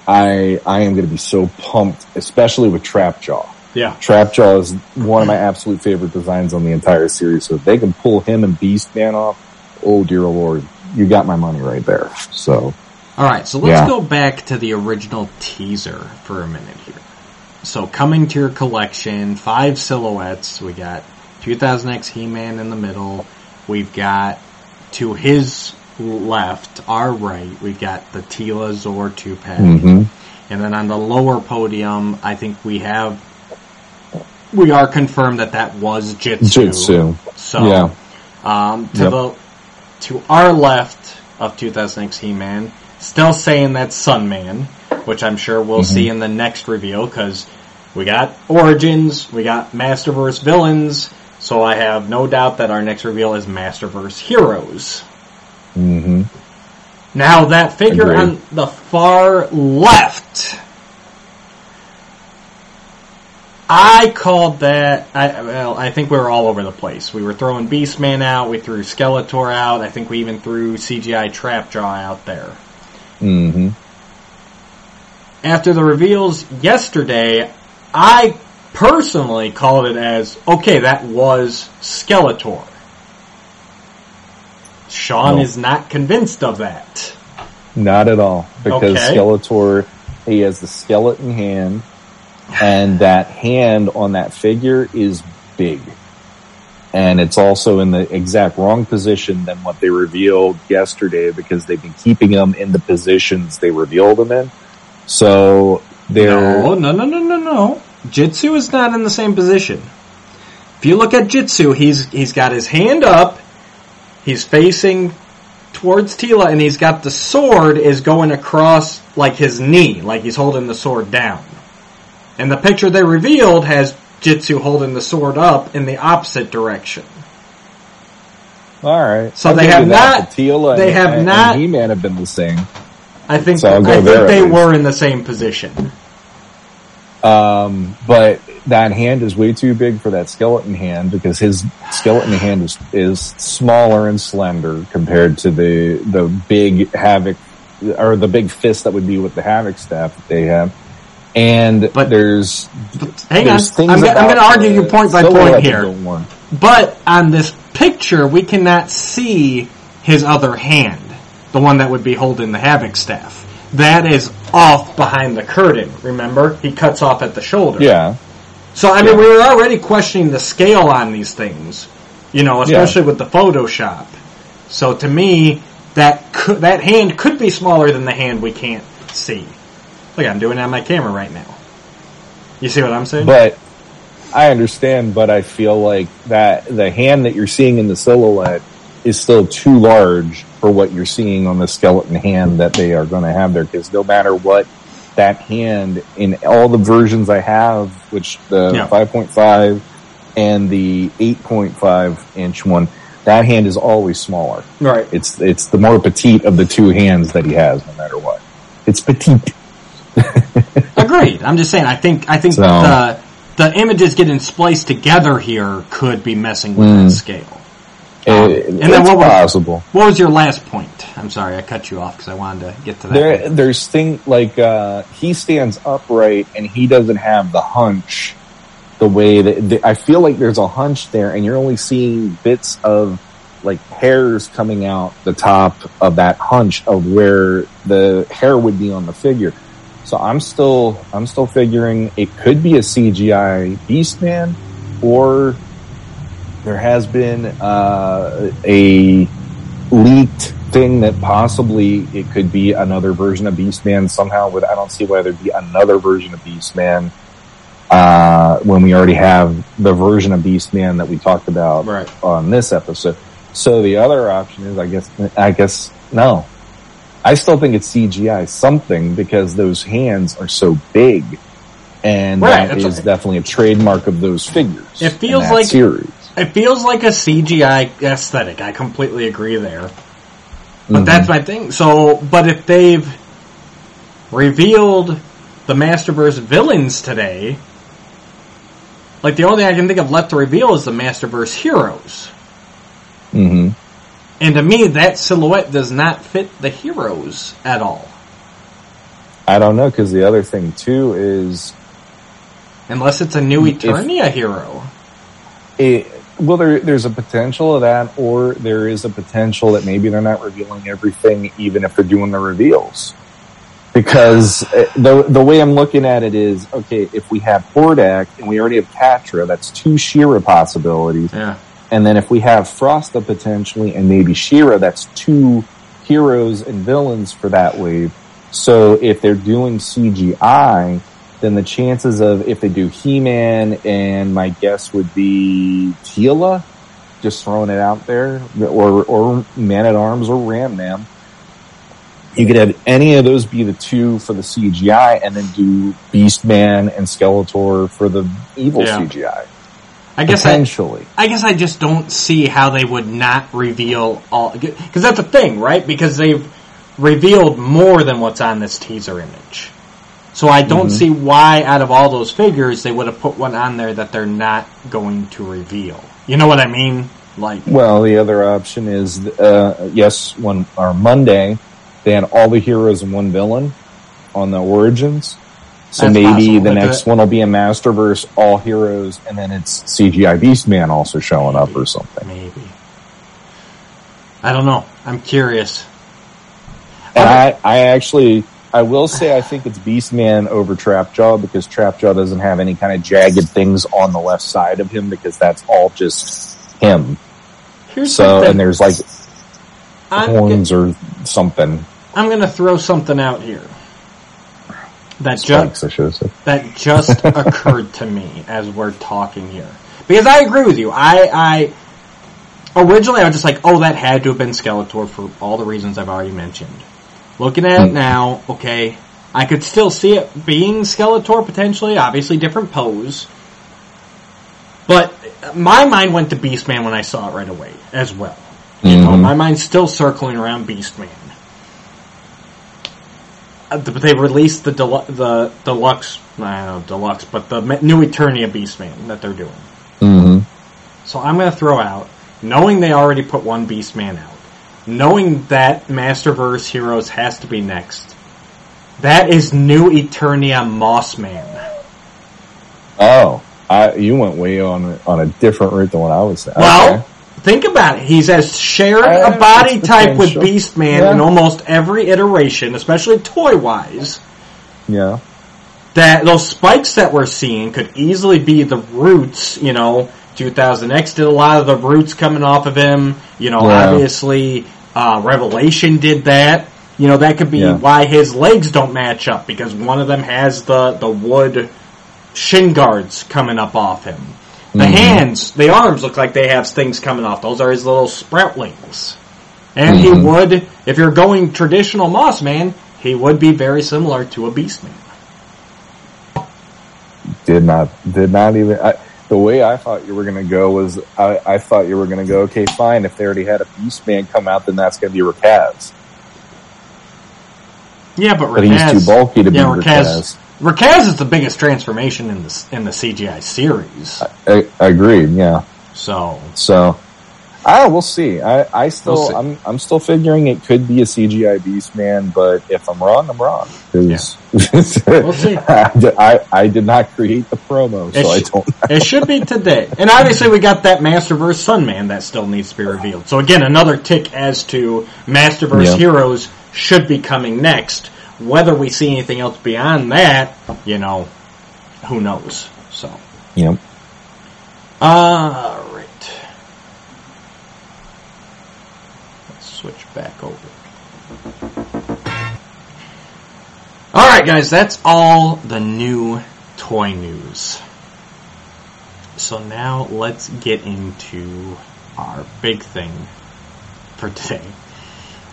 I I am going to be so pumped, especially with Trapjaw. Yeah. Trapjaw is one of my absolute favorite designs on the entire series. So if they can pull him and Beast Man off, oh dear lord, you got my money right there. So All right. So let's Yeah. go back to the original teaser for a minute here. So coming to your collection, five silhouettes. We got 2000X He-Man in the middle. We've got to his left, our right, we've got the Teela Zoar two pack. mhm. And then on the lower podium, I think we have, we are confirmed that that was Jitsu. Jitsu. So, Yeah. um, to Yep. the, to our left of 2000X He-Man, still saying that's Sunman. which I'm sure we'll see in the next reveal because we got Origins, we got Masterverse villains, so I have no doubt that our next reveal is Masterverse heroes. Mm-hmm. Now that figure Agreed. on the far left, I called that. I, well, I think we were all over the place. We were throwing Beastman out. We threw Skeletor out. I think we even threw CGI Trapjaw out there. hmm After the reveals yesterday, I personally called it as okay. That was Skeletor. Sean No. is not convinced of that. Not at all. Because Okay. Skeletor, he has the skeleton hand, and that hand on that figure is big. And it's also in the exact wrong position than what they revealed yesterday because they've been keeping them in the positions they revealed them in. So they're No, no, no, no, no, no. Jitsu is not in the same position. If you look at Jitsu, he's he's got his hand up, he's facing towards Teela, and he's got the sword is going across like his knee, like he's holding the sword down. And the picture they revealed has Jitsu holding the sword up in the opposite direction. all right. So I'll they have not- they and, have and, not- He Man have been the same. I think So I think they were in the same position. Um, but that hand is way too big for that skeleton hand because his skeleton hand is, is smaller and slender compared to the, the big havoc or the big fist that would be with the havoc staff that they have. And But- there's, Hang on, there's I'm, things go- I'm going to argue your point by point here. But on this picture, we cannot see his other hand, the one that would be holding the Havoc staff. That is off behind the curtain, remember? He cuts off at the shoulder. Yeah. So, I mean, we were already questioning the scale on these things, you know, especially with the Photoshop. So to me, that could, that hand could be smaller than the hand we can't see. Look, I'm doing it on my camera right now. You see what I'm saying? But I understand, but I feel like that the hand that you're seeing in the silhouette is still too large for what you're seeing on the skeleton hand that they are going to have there. Because no matter what, that hand in all the versions I have, which the Yeah. 5.5 and the 8.5 inch one, that hand is always smaller. right. It's it's the more petite of the two hands that he has, no matter what. It's petite. Agreed. I'm just saying. I think I think So- the the images getting spliced together here could be messing with Mm. that scale. Um, It- and then what was- possible. What was your last point? I'm sorry, I cut you off because I wanted to get to that. There, there's thing like uh, he stands upright and he doesn't have the hunch the way that the, I feel like there's a hunch there, and you're only seeing bits of like hairs coming out the top of that hunch of where the hair would be on the figure. So I'm still I'm still figuring it could be a CGI Beastman, or there has been uh, a leaked thing that possibly it could be another version of Beastman somehow. With I don't see why there'd be another version of Beastman uh, when we already have the version of Beastman that we talked about Right. on this episode. So the other option is, I guess, I guess no. I still think it's CGI something because those hands are so big, and Right, that's is definitely a trademark of those figures. It feels like- series. It feels like a CGI aesthetic. I completely agree there. But Mhm. that's my thing. So, but if they've revealed the Masterverse villains today, like the only thing I can think of left to reveal is the Masterverse heroes. hmm And to me, that silhouette does not fit the heroes at all. I don't know because the other thing too is Unless it's a new If- Eternia hero. it, well, there, there's a potential of that, or there is a potential that maybe they're not revealing everything, even if they're doing the reveals. Because uh, the the way I'm looking at it is, okay, if we have Hordak and we already have Catra, that's two She-Ra possibilities. Yeah. And then if we have Frosta potentially and maybe She-Ra, that's two heroes and villains for that wave. So if they're doing CGI, then the chances of if they do He-Man and my guess would be Teela, just throwing it out there, or or Man at Arms or Ram Man. you could have any of those be the two for the CGI, and then do Beastman and Skeletor for the evil Yeah. CGI. I guess I, Potentially, I guess I just don't see how they would not reveal all because that's a thing, right? Because they've revealed more than what's on this teaser image. So I don't see why, out of all those figures, they would have put one on there that they're not going to reveal. You know what I mean? Like, Well, the other option is, uh, yes, one or Monday, they had all the heroes and one villain on the origins. So That's maybe possible. the next one will be a Masterverse, all heroes, and then it's CGI Beastman also showing up or something. maybe. I don't know. I'm curious. And I, I actually, I will say, I think it's Beastman over Trap Trapjaw because Trap Trapjaw doesn't have any kind of jagged things on the left side of him because that's all just him. Here's So, something. and there's like I'm, horns or something. I'm going to throw something out here that just Spikes, I should have that just occurred to me as we're talking here. Because I agree with you. I, I originally I was just like, oh, that had to have been Skeletor for all the reasons I've already mentioned. Looking at it now, okay, I could still see it being Skeletor potentially. Obviously, different pose. But my mind went to Beastman when I saw it right away as well. You know, Mhm. my mind's still circling around Beastman. Uh, they released the delu- the deluxe, I don't know deluxe, but the new Eternia Beastman that they're doing. hmm So I'm going to throw out, knowing they already put one Beastman out, knowing that Masterverse Heroes has to be next. That is new Eternia Mossman. Oh, I, you went way on on a different route than what I was saying. Well, Okay. Think about it. He's has shared a body type with Beast Man Yeah. in almost every iteration, especially toy wise. yeah, that those spikes that we're seeing could easily be the roots, you know, 2000X did a lot of the roots coming off of him, you know, Yeah. obviously, uh, Revelation did that. You know, that could be Yeah. why his legs don't match up because one of them has the, the wood shin guards coming up off him. The Mhm. hands, the arms look like they have things coming off. Those are his little sproutlings. And he Mhm. would, if you're going traditional Moss Man, he would be very similar to a Beast Man. did not did not even. I, the way I thought you were going to go was I, I thought you were going to go okay fine if they already had a Beast Man come out then that's going to be Rakaz Yeah, but but he's too bulky to yeah, be Rakaz, Rakaz. Rakaz is the biggest transformation in the in the CGI series. I, I agreed yeah So so ah we'll see I I still We'll see. I'm I'm still figuring it could be a CGI beast man, but if I'm wrong I'm wrong 'Cause- We'll see. I, I did not create the promo so It I don't it should be today, and obviously we got that Masterverse Sunman that still needs to be revealed. So again, another tick as to Masterverse Yeah. Heroes should be coming next. Whether we see anything else beyond that, you know, who knows? So, you know all right, let's switch back over. All right, guys, that's all the new toy news. So now let's get into our big thing for today.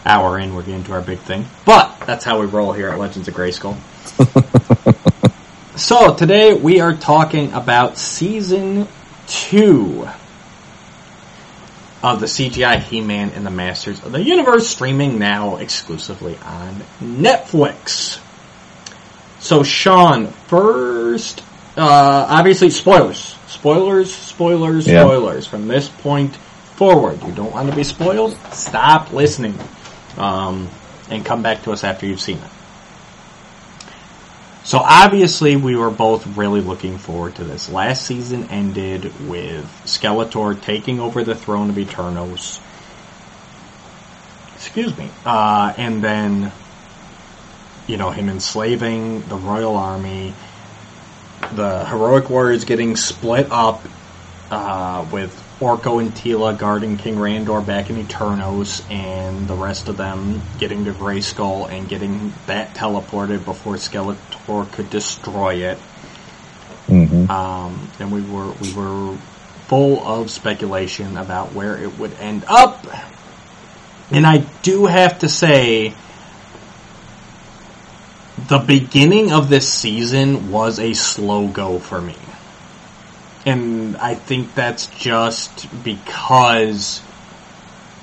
Hour in, we're getting to our big thing. But that's how we roll here at Legends of Grayskull. so today we are talking about season two of the CGI He-Man and the Masters of the Universe streaming now exclusively on Netflix. So Sean, first, uh, obviously spoilers, spoilers, spoilers, Yeah. spoilers. From this point forward, you don't want to be spoiled. Stop listening, um, and come back to us after you've seen it. So obviously, we were both really looking forward to this. Last season ended with Skeletor taking over the throne of Eternos. Excuse me, uh, and then you know, him enslaving the royal army, the heroic warriors getting split up, uh, with Orko and Teela guarding King Randor back in Eternos, and the rest of them getting to Grayskull and getting that teleported before Skeletor could destroy it. hmm Um, and we were we were full of speculation about where it would end up. And I do have to say, the beginning of this season was a slow go for me. And I think that's just because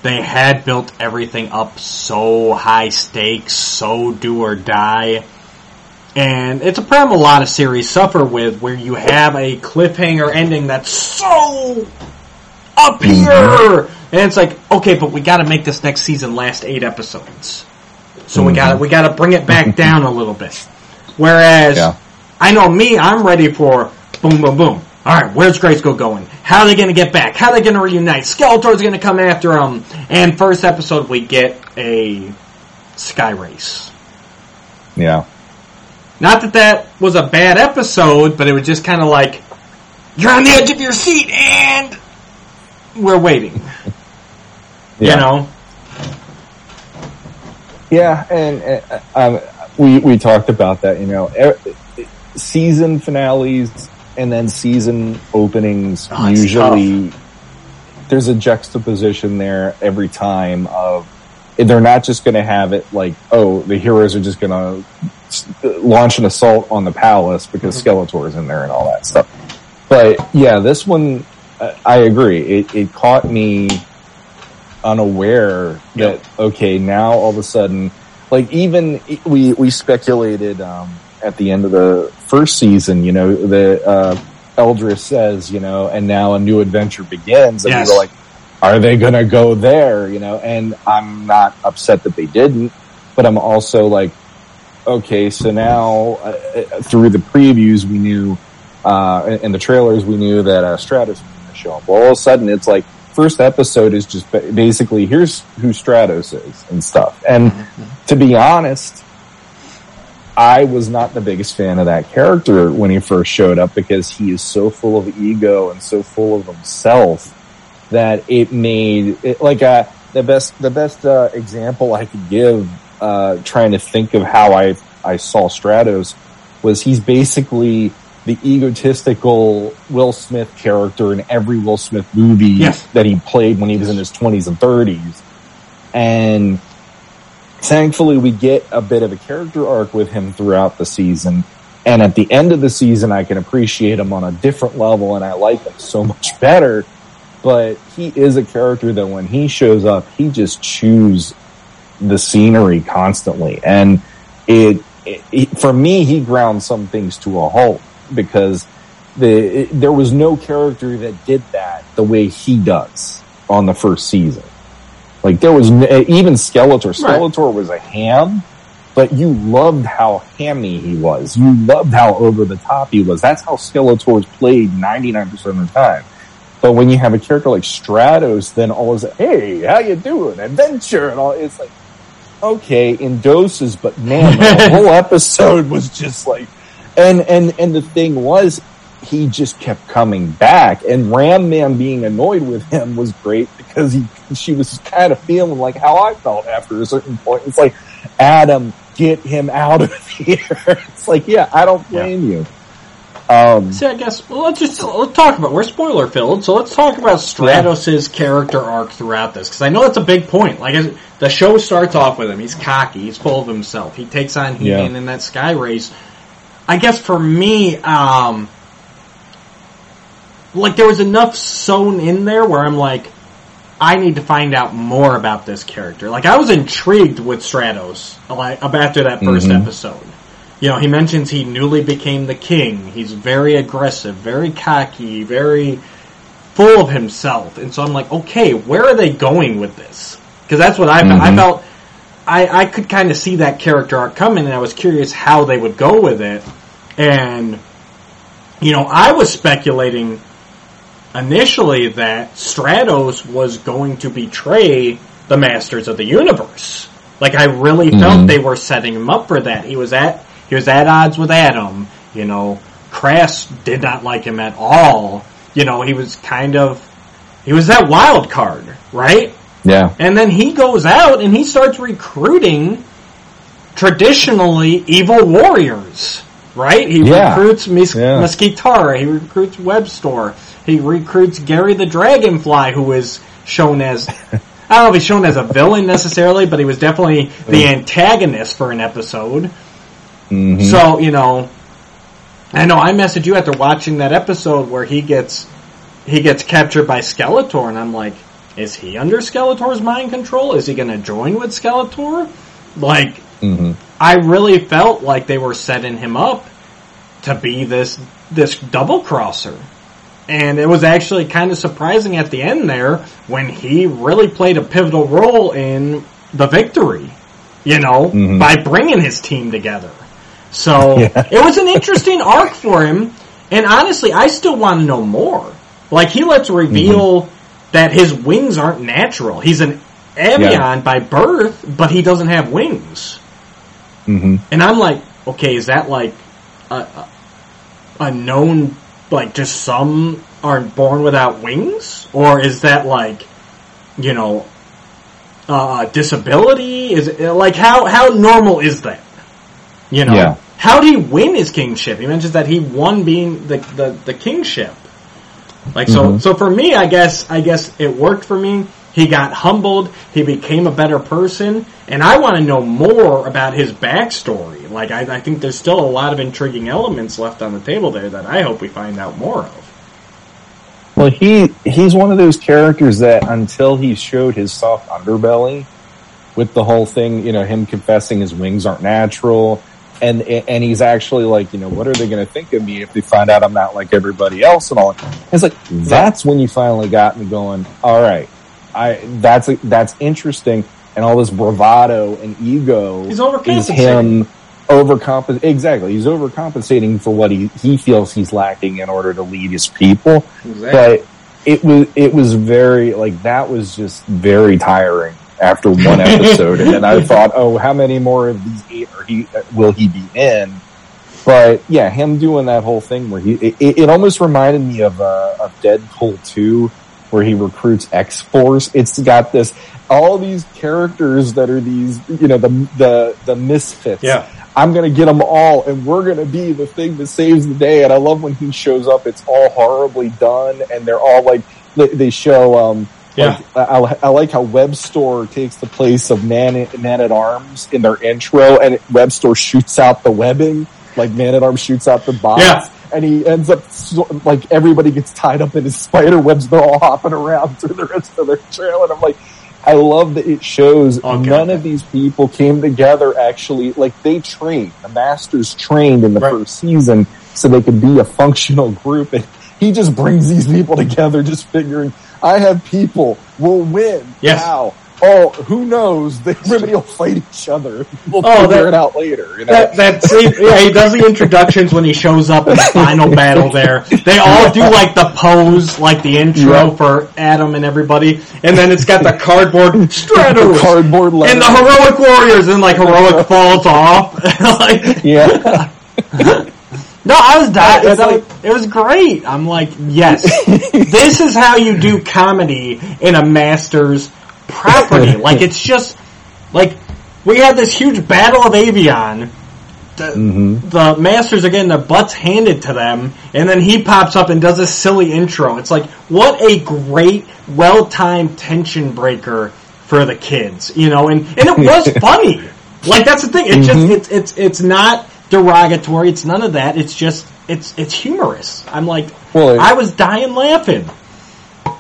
they had built everything up so high stakes, so do or die. And it's a problem a lot of series suffer with where you have a cliffhanger ending that's so up mm-hmm. here! And it's like, okay, but we gotta make this next season last eight episodes. So we gotta, mm-hmm. we gotta bring it back down a little bit. Whereas, Yeah. I know me, I'm ready for boom, boom, boom. Alright, where's Grayskull going? How are they gonna get back? How are they gonna reunite? Skeletor's gonna come after them. And first episode, we get a sky race. Yeah. Not that that was a bad episode, but it was just kind of like, you're on the edge of your seat and we're waiting. Yeah. You know? Yeah, and uh, um, we we talked about that. You know, e- season finales and then season openings Oh, usually there's a juxtaposition there every time of they're not just going to have it like oh the heroes are just going to launch an assault on the palace because Skeletor's in there and all that stuff. But yeah, this one uh, I agree. It it caught me unaware Yep. that okay now all of a sudden like even we we speculated um at the end of the first season you know the uh Eldris says you know and now a new adventure begins and Yes. we were like are they gonna go there you know and I'm not upset that they didn't but I'm also like okay so now uh, uh, through the previews we knew uh and and the trailers we knew that uh, Stratos was going to show up well all of a sudden it's like first episode is just basically here's who Stratos is and stuff. And to be honest, I was not the biggest fan of that character when he first showed up because he is so full of ego and so full of himself that it made it like uh the best the best uh, example I could give uh trying to think of how I I saw Stratos was he's basically the egotistical Will Smith character in every Will Smith movie Yes. that he played when he was in his 20s and 30s. And thankfully we get a bit of a character arc with him throughout the season. And at the end of the season, I can appreciate him on a different level and I like him so much better. But he is a character that when he shows up, he just chews the scenery constantly. And it, it, it- for me, he grounds some things to a halt because the, it, there was no character that did that the way he does on the first season. Like there was n- eh, even Skeletor. Right. Skeletor was a ham, but you loved how hammy he was. You loved how over the top he was. That's how Skeletor Skeletor's played 99% of the time. But when you have a character like Stratos, then all is hey, how you doing? Adventure and all. It's like okay in doses, but man, the whole episode was just like, and and and the thing was, he just kept coming back, and Ram Man being annoyed with him was great because he she was kind of feeling like how I felt after a certain point. It's like Adam, get him out of here. It's like yeah, I don't blame you. Um, See, I guess well, let's just let's talk about we're spoiler filled, so let's talk about Stratos' character arc throughout this because I know that's a big point. Like the show starts off with him, he's cocky, he's full of himself, he takes on He-Man Yeah. in that sky race. I guess for me, um, like there was enough sewn in there where I'm like, I need to find out more about this character. Like I was intrigued with Stratos, like after that 1st Mhm. episode. You know, he mentions he newly became the king. He's very aggressive, very cocky, very full of himself. And so I'm like, okay, where are they going with this? Because that's what I felt. I felt I, I could kind of see that character arc coming, and I was curious how they would go with it. And you know, I was speculating initially that Stratos was going to betray the Masters of the Universe. Like I really felt Mhm. they were setting him up for that. He was at he was at odds with Adam. You know, Krass did not like him at all. You know, he was kind of he was that wild card, right? yeah, And then he goes out and he starts recruiting traditionally evil warriors, right? He Yeah. recruits Mis- Yeah. He recruits Webstor, he recruits Gary the Dragonfly, who is shown as, I don't know if he's shown as a villain necessarily, but he was definitely the antagonist for an episode. Mhm. So, you know, I know I messaged you after watching that episode where he gets he gets captured by Skeletor and I'm like, is he under Skeletor's mind control? Is he going to join with Skeletor? Like Mhm. I really felt like they were setting him up to be this this double crosser. And it was actually kind of surprising at the end there when he really played a pivotal role in the victory, you know, Mhm. by bringing his team together. So Yeah. it was an interesting arc for him. And honestly, I still want to know more. Like he lets reveal that his wings aren't natural. He's an avian Yeah. by birth, but he doesn't have wings. Mhm. And I'm like, okay, is that like a, a, a known, like just some aren't born without wings? Or is that like, you know, uh, disability? Is it, like, how, how normal is that? You know? Yeah. How did he win his kingship? He mentions that he won being the, the, the kingship. Like so, Mhm. so for me, I guess, I guess it worked for me. He got humbled. He became a better person, and I want to know more about his backstory. Like, I, I think there's still a lot of intriguing elements left on the table there that I hope we find out more of. Well, he he's one of those characters that until he showed his soft underbelly with the whole thing, you know, him confessing his wings aren't natural, and and he's actually like, you know, what are they going to think of me if they find out I'm not like everybody else and all? It's like that's when you finally got me going. All right, I that's that's interesting, and all this bravado and ego He's is overcompensating. him overcompensate exactly. He's overcompensating for what he, he feels he's lacking in order to lead his people. But it was it was very like that was just very tiring after one episode. And I thought oh how many more of these eight are he will he be in? But yeah him doing that whole thing where he it, it almost reminded me of uh of Deadpool 2 where he recruits X Force it's got this all these characters that are these you know the the the misfits Yeah. I'm gonna get them all, and we're gonna be the thing that saves the day. And I love when he shows up; it's all horribly done, and they're all like they, they show. Um, Yeah. like, I, I like how Webstor takes the place of Man Man at Arms in their intro, and Webstor shoots out the webbing like Man at Arms shoots out the box. Yeah. And he ends up like everybody gets tied up in his spider webs. They're all hopping around through the rest of their trail, and I'm like, I love that it shows oh, Okay. none of these people came together actually, like they trained, the masters trained in the Right. first season so they could be a functional group. And he just brings these people together just figuring, I have people, we'll win. Yes. How? Oh, who knows? They, everybody will fight each other. We'll Oh, figure that- it out later. You know? That, that scene, yeah, he does the introductions when he shows up in the final battle there. They all do like the pose, like the intro Yeah. for Adam and everybody, and then it's got the cardboard Stratos! cardboard and the heroic warriors, and like heroic falls off. like, yeah. no, I was dying. It's like- it was great. I'm like, yes, this is how you do comedy in a master's property. like it's just like we had this huge battle of Avion. The, hmm the masters are getting their butts handed to them, and then he pops up and does a silly intro. It's like, what a great, well-timed tension breaker for the kids, you know, and, and it was funny. Like, that's the thing. It's just, it's, it's, it's not derogatory. It's none of that. It's just, it's, it's humorous. I'm like, Well, it- I was dying laughing.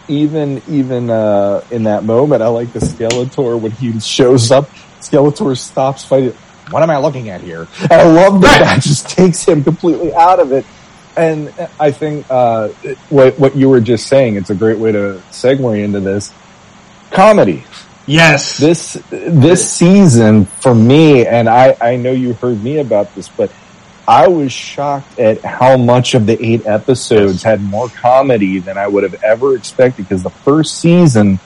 Even even uh, in that moment, I like the Skeletor when he shows up. Skeletor stops fighting. What am I looking at here? And I love that that just takes him completely out of it. And I think uh, what what you were just saying, it's a great way to segue into this comedy. Yes. This this season for me, and I I know you heard me about this, but I was shocked at how much of the eight episodes had more comedy than I would have ever expected. Because the first season,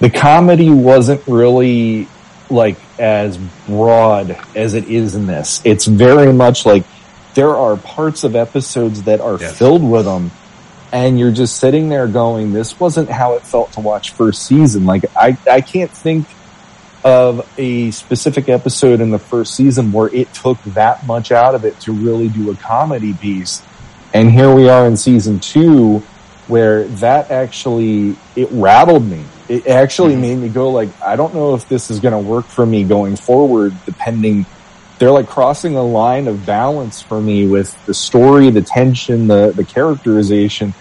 the comedy wasn't really like as broad as it is in this. It's very much like there are parts of episodes that are Yes. filled with them and you're just sitting there going, this wasn't how it felt to watch first season. Like I, I can't think of a specific episode in the first season where it took that much out of it to really do a comedy piece. And here we are in season two where that actually, it rattled me. It actually Mhm. made me go like, I don't know if this is going to work for me going forward, depending they're like crossing a line of balance for me with the story, the tension, the the characterization,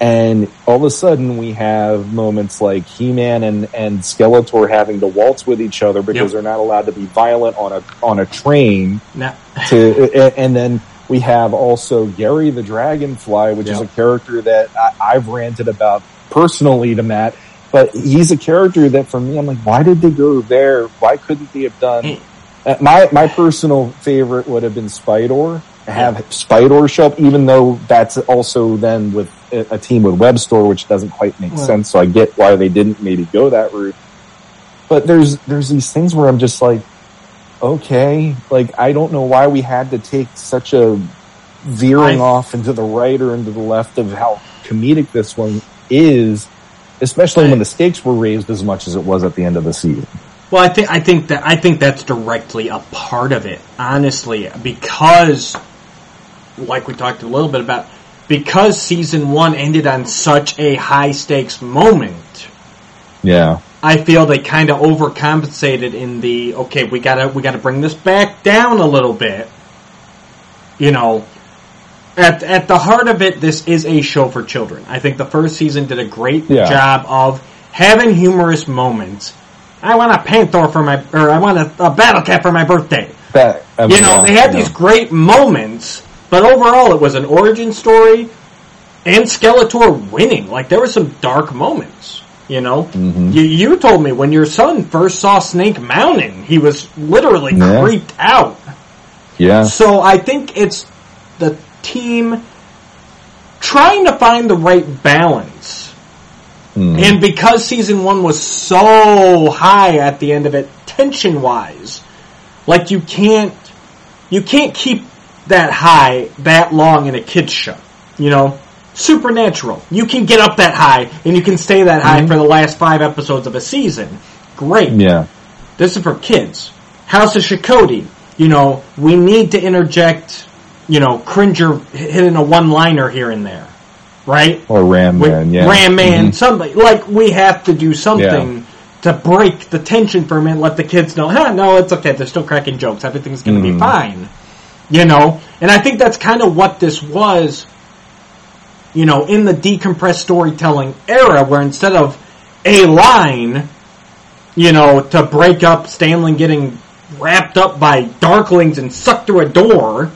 and all of a sudden we have moments like He-Man and and Skeletor having to waltz with each other because Yep. they're not allowed to be violent on a on a train. Now, To and then we have also Gary the Dragonfly, which is a character that I, I've ranted about personally to Matt. But he's a character that for me, I'm like, why did they go there? Why couldn't they have done? Uh, my my personal favorite would have been Spidor. Have Spidor show up, even though that's also then with a, team with Webstor, which doesn't quite make Well- sense. So I get why they didn't maybe go that route. But there's there's these things where I'm just like, okay, like I don't know why we had to take such a veering I- off into the right or into the left of how comedic this one is, especially I- when the stakes were raised as much as it was at the end of the season. Well, I think I think that I think that's directly a part of it, honestly, because, like we talked a little bit about, because season one ended on such a high stakes moment. Yeah. I feel they kind of overcompensated in the okay, we gotta we gotta bring this back down a little bit. You know, at at the heart of it, this is a show for children. I think the first season did a great Yeah. job of having humorous moments. I want a Panther for my, or I want a, a Battle Cat for my birthday. That I You know, yeah, they had these great moments, but overall it was an origin story and Skeletor winning. Like there were some dark moments. You know, Mhm. you, you told me when your son first saw Snake Mountain, he was literally Yeah. creeped out. Yeah. So I think it's the team trying to find the right balance. Mm. And because season one was so high at the end of it, tension wise, like you can't, you can't keep that high that long in a kids show. You know, supernatural. You can get up that high and you can stay that high for the last five episodes of a season. Great. Yeah. This is for kids. House of Shokoti. You know, we need to interject, you know, Cringer hitting a one-liner here and there. Right? Or Ram Man. Yeah. Ram Man, Mhm. somebody like we have to do something to break the tension for a minute. Let the kids know, huh? No, it's okay. They're still cracking jokes. Everything's going to be Mhm. fine. You know, and I think that's kind of what this was. You know, in the decompressed storytelling era, where instead of a line, you know, to break up Stanley getting wrapped up by Darklings and sucked through a door,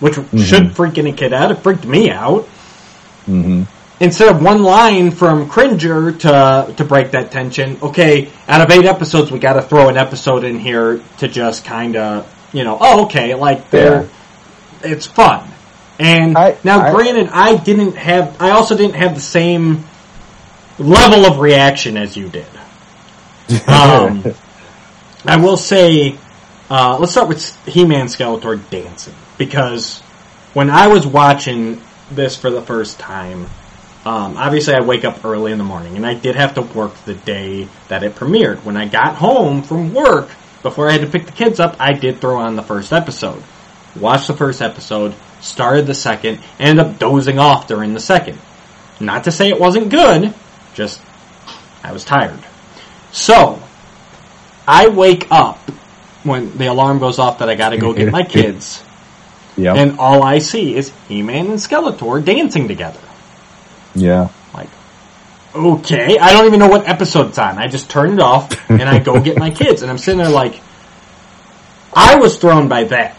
which should freak any kid out. It freaked me out Mhm. instead of one line from Cringer to to break that tension, okay, out of eight episodes, we got to throw an episode in here to just kind of, you know, oh, okay, like they're, it's fun. And I- now, I- granted, I didn't have, I also didn't have the same level of reaction as you did. Um, I will say, uh, let's start with He-Man Skeletor dancing because when I was watching this for the first time, um, obviously I wake up early in the morning and I did have to work the day that it premiered. When I got home from work, before I had to pick the kids up, I did throw on the first episode. Watched the first episode, started the second, ended up dozing off during the second. Not to say it wasn't good, just I was tired. So, I wake up when the alarm goes off that I gotta go get my kids, Yeah. and all I see is He-Man and Skeletor dancing together. yeah. Okay, I don't even know what episode it's on. I just turn it off and I go get my kids, and I'm sitting there like, I was thrown by that.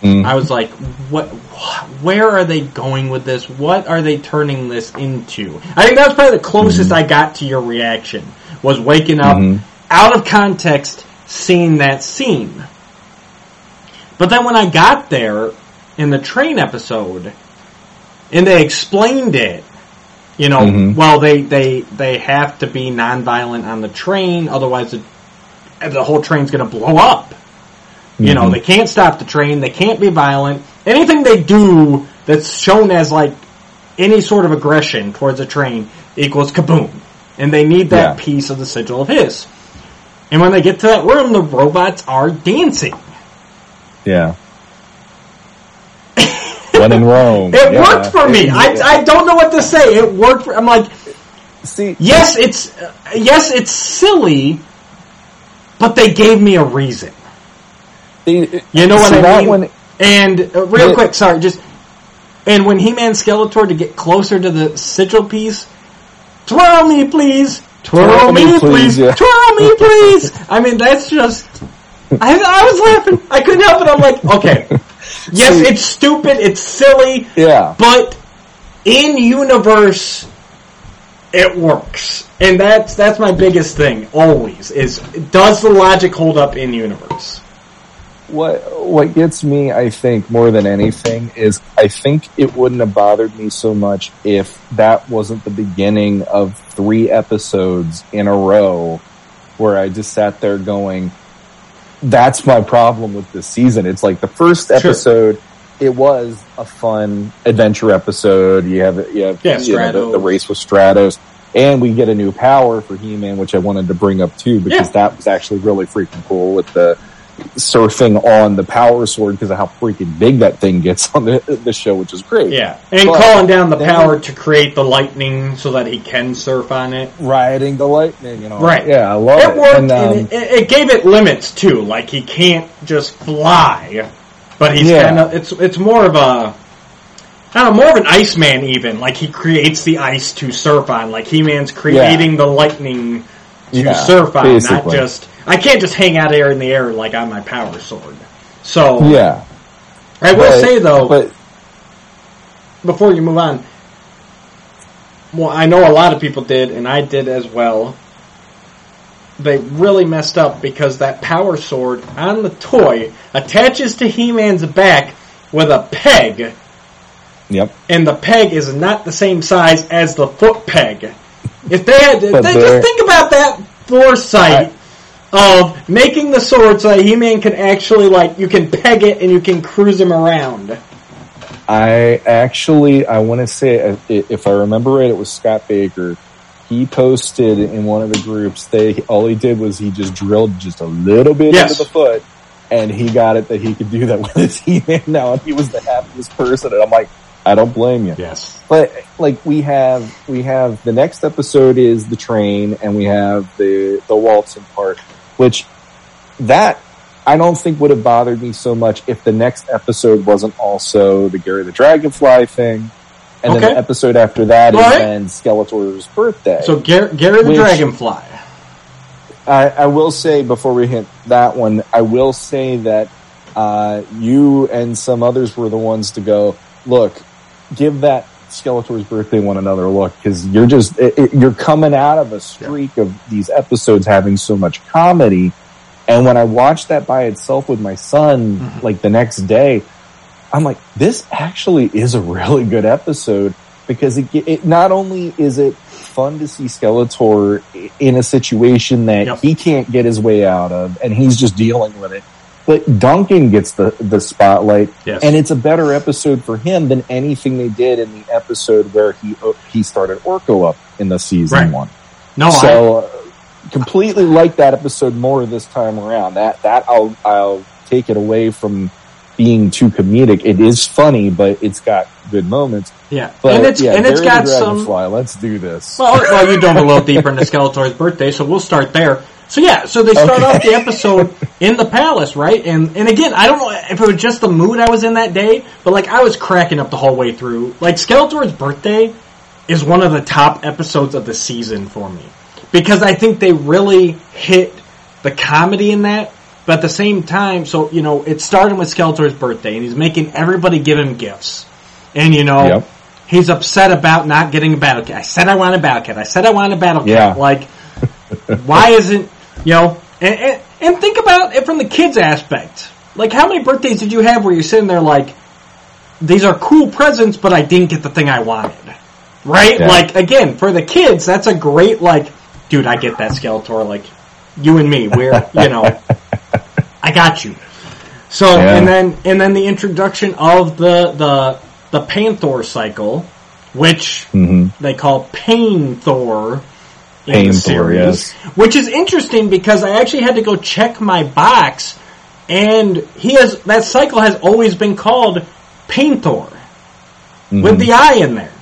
Mm. I was like, what? wh- Where are they going with this? What are they turning this into? I think that was probably the closest I got to your reaction. Was waking up Mhm. out of context, seeing that scene. But then when I got there in the train episode, and they explained it, you know, Mhm. well they they they have to be nonviolent on the train, otherwise the, the whole train's going to blow up. You know, Mhm. they can't stop the train. They can't be violent. Anything they do that's shown as like any sort of aggression towards a train equals kaboom. And they need that Yeah. piece of the sigil of Hiss. And when they get to that room, the robots are dancing. Yeah. When in Rome. It yeah. worked for me. It- I, I don't know what to say. It worked. For, I'm like, see. yes, it's uh, yes, it's silly, but they gave me a reason. They- You know what see, I mean? one- and uh, real Yeah. quick, sorry, just and when He-Man Skeletor to get closer to the sigil piece, twirl me, please. Twirl, me, please. yeah. Twirl me, please. I mean, that's just. I, I was laughing. I couldn't help it. I'm like, okay. Yes, it's stupid. It's silly. yeah. But in universe, it works, and that's that's my biggest thing. Always is does the logic hold up in universe? What what gets me, I think, more than anything is I think it wouldn't have bothered me so much if that wasn't the beginning of three episodes in a row where I just sat there going, that's my problem with this season. It's like the first episode, it was a fun adventure episode. You have, you have Yeah, you know, the, the race with Stratos. And we get a new power for He-Man, which I wanted to bring up too, because Yeah. that was actually really freaking cool with the surfing on the power sword because of how freaking big that thing gets on the, the show, which is great. Yeah, and But calling down the power to create the lightning so that he can surf on it. Riding the lightning and all. Right. Yeah, I love It it. worked, And, um, it, it gave it limits too. Like he can't just fly, but he's Yeah. kind of it's it's more of a. I don't know, more of an Iceman even. Like he creates the ice to surf on. Like He-Man's creating the lightning to Yeah, surf on, not just. I can't just hang out there in the air like on my power sword. So yeah. I will But- say though, But before you move on, well, I know a lot of people did, and I did as well. They really messed up because that power sword on the toy attaches to He-Man's back with a peg, yep. and the peg is not the same size as the foot peg. If they had, they just think about that foresight of making the sword so that He-Man can actually like you can peg it and you can cruise him around. I actually, I want to say, uh, if I remember right, it was Scott Baker. He posted in one of the groups. They all he did was he just drilled just a little bit Yes. into the foot, and he got it that he could do that with his He-Man now, and he was the happiest person. And I'm like, I don't blame you. Yes. But like we have, we have the next episode is the train, and we have the the waltzing part, which that I don't think would have bothered me so much if the next episode wasn't also the Gary the Dragonfly thing, and then the episode after that is Right. then Skeletor's birthday. So Gar- Gary the Dragonfly. I, I will say before we hit that one, I will say that uh, you and some others were the ones to go. Look, give that Skeletor's birthday one another look because you're just it, it- you're coming out of a streak of these episodes having so much comedy, and when I watched that by itself with my son, mm-hmm. like the next day, I'm like, this actually is a really good episode because it, it not only is it fun to see Skeletor in a situation that Yep. he can't get his way out of and he's just dealing with it, but Duncan gets the, the spotlight Yes. and it's a better episode for him than anything they did in the episode where he, uh, he started Orko up in the season Right. one. no, I, So uh, completely like that episode more this time around. That that I'll I'll take it away from being too comedic. It is funny, but it's got good moments. yeah, But and it's yeah, and it's got the some. Dragonfly, Let's do this. Well, well, you dove a little deeper into Skeletor's birthday, so we'll start there. So yeah, so they start Okay. off the episode in the palace, right? And and again, I don't know if it was just the mood I was in that day, but like I was cracking up the whole way through. Like Skeletor's birthday is one of the top episodes of the season for me because I think they really hit the comedy in that. But at the same time, so you know, it's starting with Skeletor's birthday, and he's making everybody give him gifts, and you know, Yep. he's upset about not getting a battle kit. I said I want a battle kit. I said I want a battle kit. Yeah. Like, why isn't you know? And, and and think about it from the kids' aspect. Like, how many birthdays did you have where you're sitting there like, these are cool presents, but I didn't get the thing I wanted. Right? Yeah. Like again, for the kids, that's a great like, dude, I get that Skeletor. Like, you and me, we're you know, I got you. So Yeah. and then and then the introduction of the the the Panthor cycle, which hmm they call Pain Thor in the series, yes. which is interesting because I actually had to go check my box, and he has that cycle has always been called Painthor. Mm-hmm. with the I in there.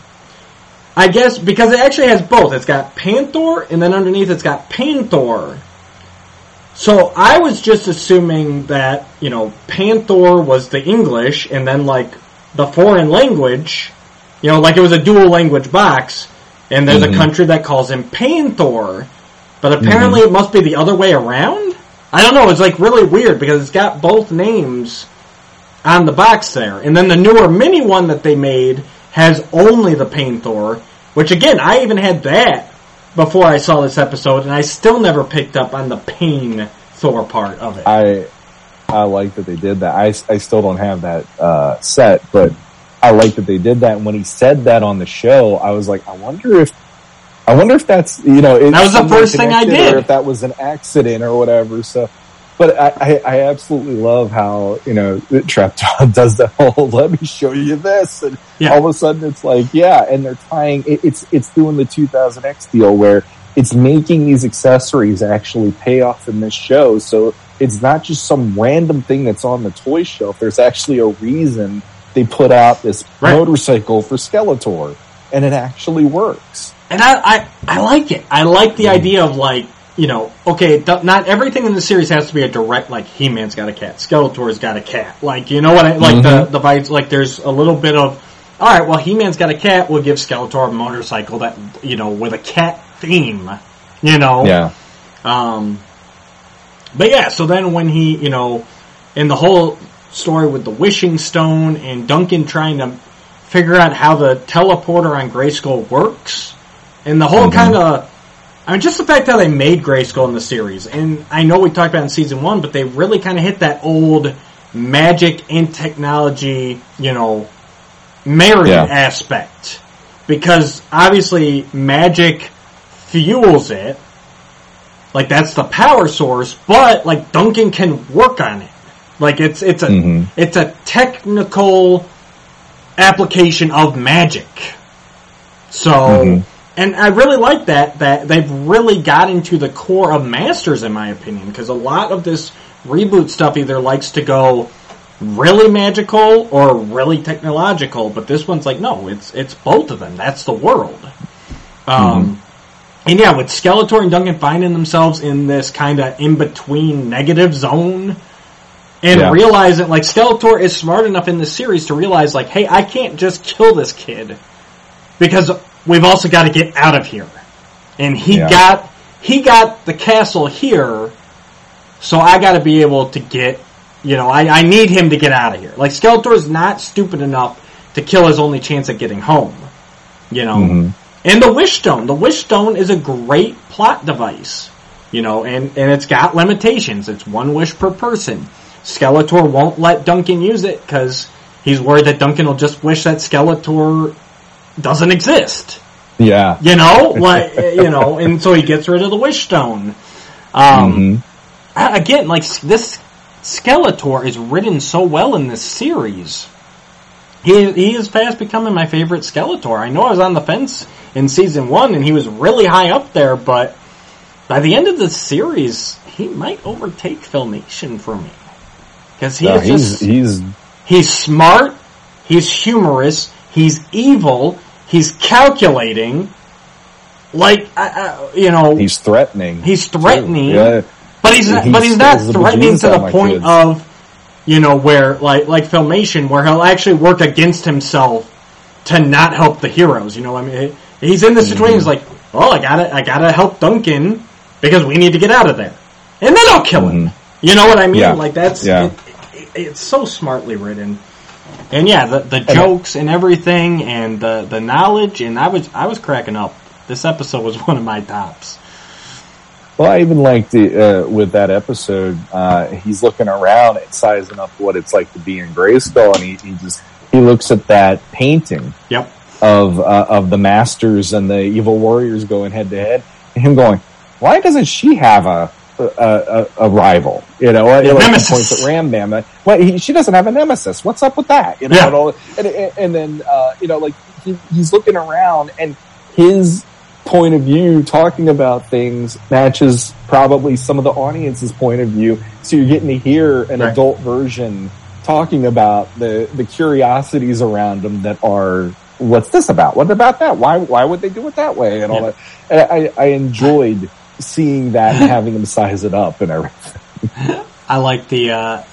I guess because it actually has both. It's got Panthor, and then underneath it's got Pain Thor. So I was just assuming that you know Panthor was the English, and then like the foreign language, you know, like it was a dual language box, and there's Mhm. a country that calls him Panthor, but apparently it must be the other way around. I don't know. It's like really weird because it's got both names on the box there, and then the newer mini one that they made has only the Panthor, which again I even had that before I saw this episode, and I still never picked up on the pain Thor part of it. I I like that they did that. I, I still don't have that uh, set, but I like that they did that. And when he said that on the show, I was like, I wonder if I wonder if that's you know That was the first thing I did. or if that was an accident or whatever. So. But I, I, I absolutely love how, you know, Trapjaw does the whole, let me show you this. And Yeah. all of a sudden it's like, yeah, and they're tying, it, it's, it's doing the 2000X deal where it's making these accessories actually pay off in this show. So it's not just some random thing that's on the toy shelf. There's actually a reason they put out this Right. motorcycle for Skeletor and it actually works. And I, I, I like it. I like the idea of like, you know, okay, not everything in the series has to be a direct, like, He-Man's got a cat, Skeletor's got a cat. Like, you know what I, like the, the vibes, like there's a little bit of, alright, well, He-Man's got a cat, we'll give Skeletor a motorcycle that, you know, with a cat theme, you know? Yeah. Um, but yeah, so then when he, you know, in the whole story with the wishing stone and Duncan trying to figure out how the teleporter on Grayskull works, and the whole mm-hmm. kind of, I mean, just the fact that they made Grayskull in the series, and I know we talked about in season one, but they really kind of hit that old magic and technology, you know, married Yeah. aspect. Because obviously magic fuels it, like that's the power source, but like Duncan can work on it. Like it's it's a Mhm. it's a technical application of magic. So Mhm. and I really like that that they've really got into the core of Masters in my opinion because a lot of this reboot stuff either likes to go really magical or really technological, but this one's like no, it's it's both of them. That's the world. Um and yeah, with Skeletor and Duncan finding themselves in this kind of in between negative zone, and Yeah. realize that like Skeletor is smart enough in this series to realize like, hey, I can't just kill this kid because we've also got to get out of here. And he Yeah. got he got the castle here, so I got to be able to get. You know, I, I need him to get out of here. Like Skeletor is not stupid enough to kill his only chance at getting home. You know, Mhm. and the Wish Stone. The Wish Stone is a great plot device. You know, and, and it's got limitations. It's one wish per person. Skeletor won't let Duncan use it because he's worried that Duncan will just wish that Skeletor doesn't exist. Yeah. You know, like you know, and so he gets rid of the Wish Stone. Um, Mhm. again, like this Skeletor is written so well in this series. He he is fast becoming my favorite Skeletor. I know I was on the fence in season one, and he was really high up there, but by the end of the series, he might overtake Filmation for me because he No, is he's, just he's, He's smart. He's humorous. He's evil. He's calculating. Like, I, you know, he's, threatening. he's threatening. Yeah. but he's not, but he's not threatening to the point kids. of, you know, where like like filmation, where he'll actually work against himself to not help the heroes. You know, what I mean, he's in this situation. Mm-hmm. He's like, well, I gotta, I gotta help Duncan because we need to get out of there, and then I'll kill him. Mm-hmm. You know what I mean? Yeah. Like that's Yeah. it, it's so smartly written. And yeah, the the jokes and everything, and the the knowledge, and I was I was cracking up. This episode was one of my tops. Well, I even liked the, uh, with that episode, uh, he's looking around and sizing up what it's like to be in Grayskull and he, he just, he looks at that painting Yep. of, uh, of the masters and the evil warriors going head to head and him going, why doesn't she have a, a, a, a rival? You know, like points at Ram Bam. Well, he, she doesn't have a nemesis. What's up with that? You know, Yeah. and, all, and, and, and then, uh, you know, like he, he's looking around and his point of view talking about things matches probably some of the audience's point of view. So you're getting to hear an Right. adult version talking about the, the curiosities around them that are, what's this about? What about that? Why, why would they do it that way? And all Yeah. that. And I, I enjoyed seeing that and having him size it up and everything. I like the, uh,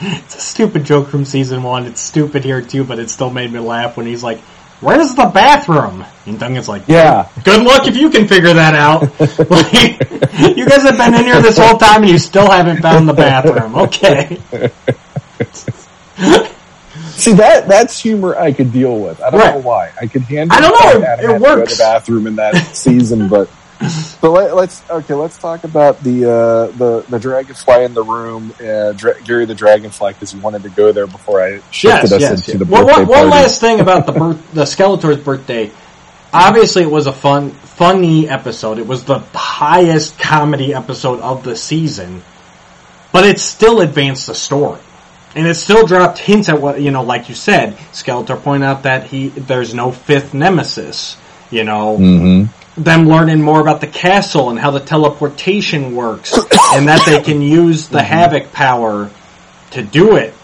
it's a stupid joke from season one. It's stupid here too, but it still made me laugh when he's like, where's the bathroom? And Duncan's like, Yeah. good luck if you can figure that out. like, you guys have been in here this whole time and you still haven't found the bathroom. Okay. See that that's humor I could deal with. I don't Right. know why. I could handle. I don't know, it had to go to works. the bathroom in that season, but but let, us okay. Let's talk about the uh, the the dragonfly in the room. Uh, Dra- Gary the dragonfly because you wanted to go there before I shifted Yes, us yes. into the Well, birthday one, one last thing about the birth, the Skeletor's birthday. Obviously, it was a fun, funny episode. It was the highest comedy episode of the season, but it still advanced the story, and it still dropped hints at what you know. Like you said, Skeletor pointed out that he there's no fifth nemesis. You know, Mm-hmm. Them learning more about the castle and how the teleportation works, and that they can use the Havoc power to do it.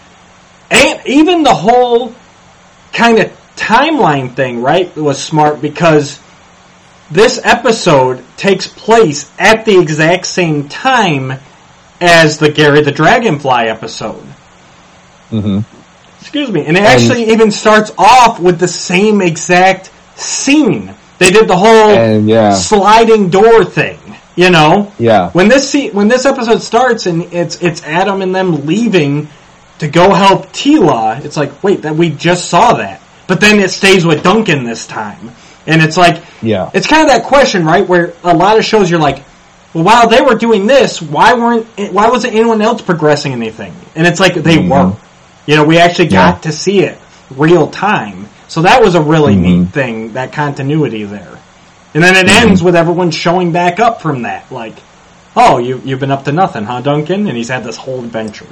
And even the whole kind of timeline thing, right, was smart because this episode takes place at the exact same time as the Gary the Dragonfly episode. Mm-hmm. Excuse me. And it actually even starts off with the same exact scene. They did the whole And yeah, sliding door thing, you know? yeah, When this se- when this episode starts and it's it's Adam and them leaving to go help Teela, it's like, wait, that we just saw that. But then it stays with Duncan this time. And it's like yeah. it's kind of that question, right, where a lot of shows you're like, well, while they were doing this, why weren't why wasn't anyone else progressing anything? And it's like they Mhm. were. You know, we actually Yeah. got to see it real time. So that was a really Mhm. neat thing, that continuity there. And then it Mm-hmm. ends with everyone showing back up from that, like, oh, you you've been up to nothing, huh, Duncan? And he's had this whole adventure.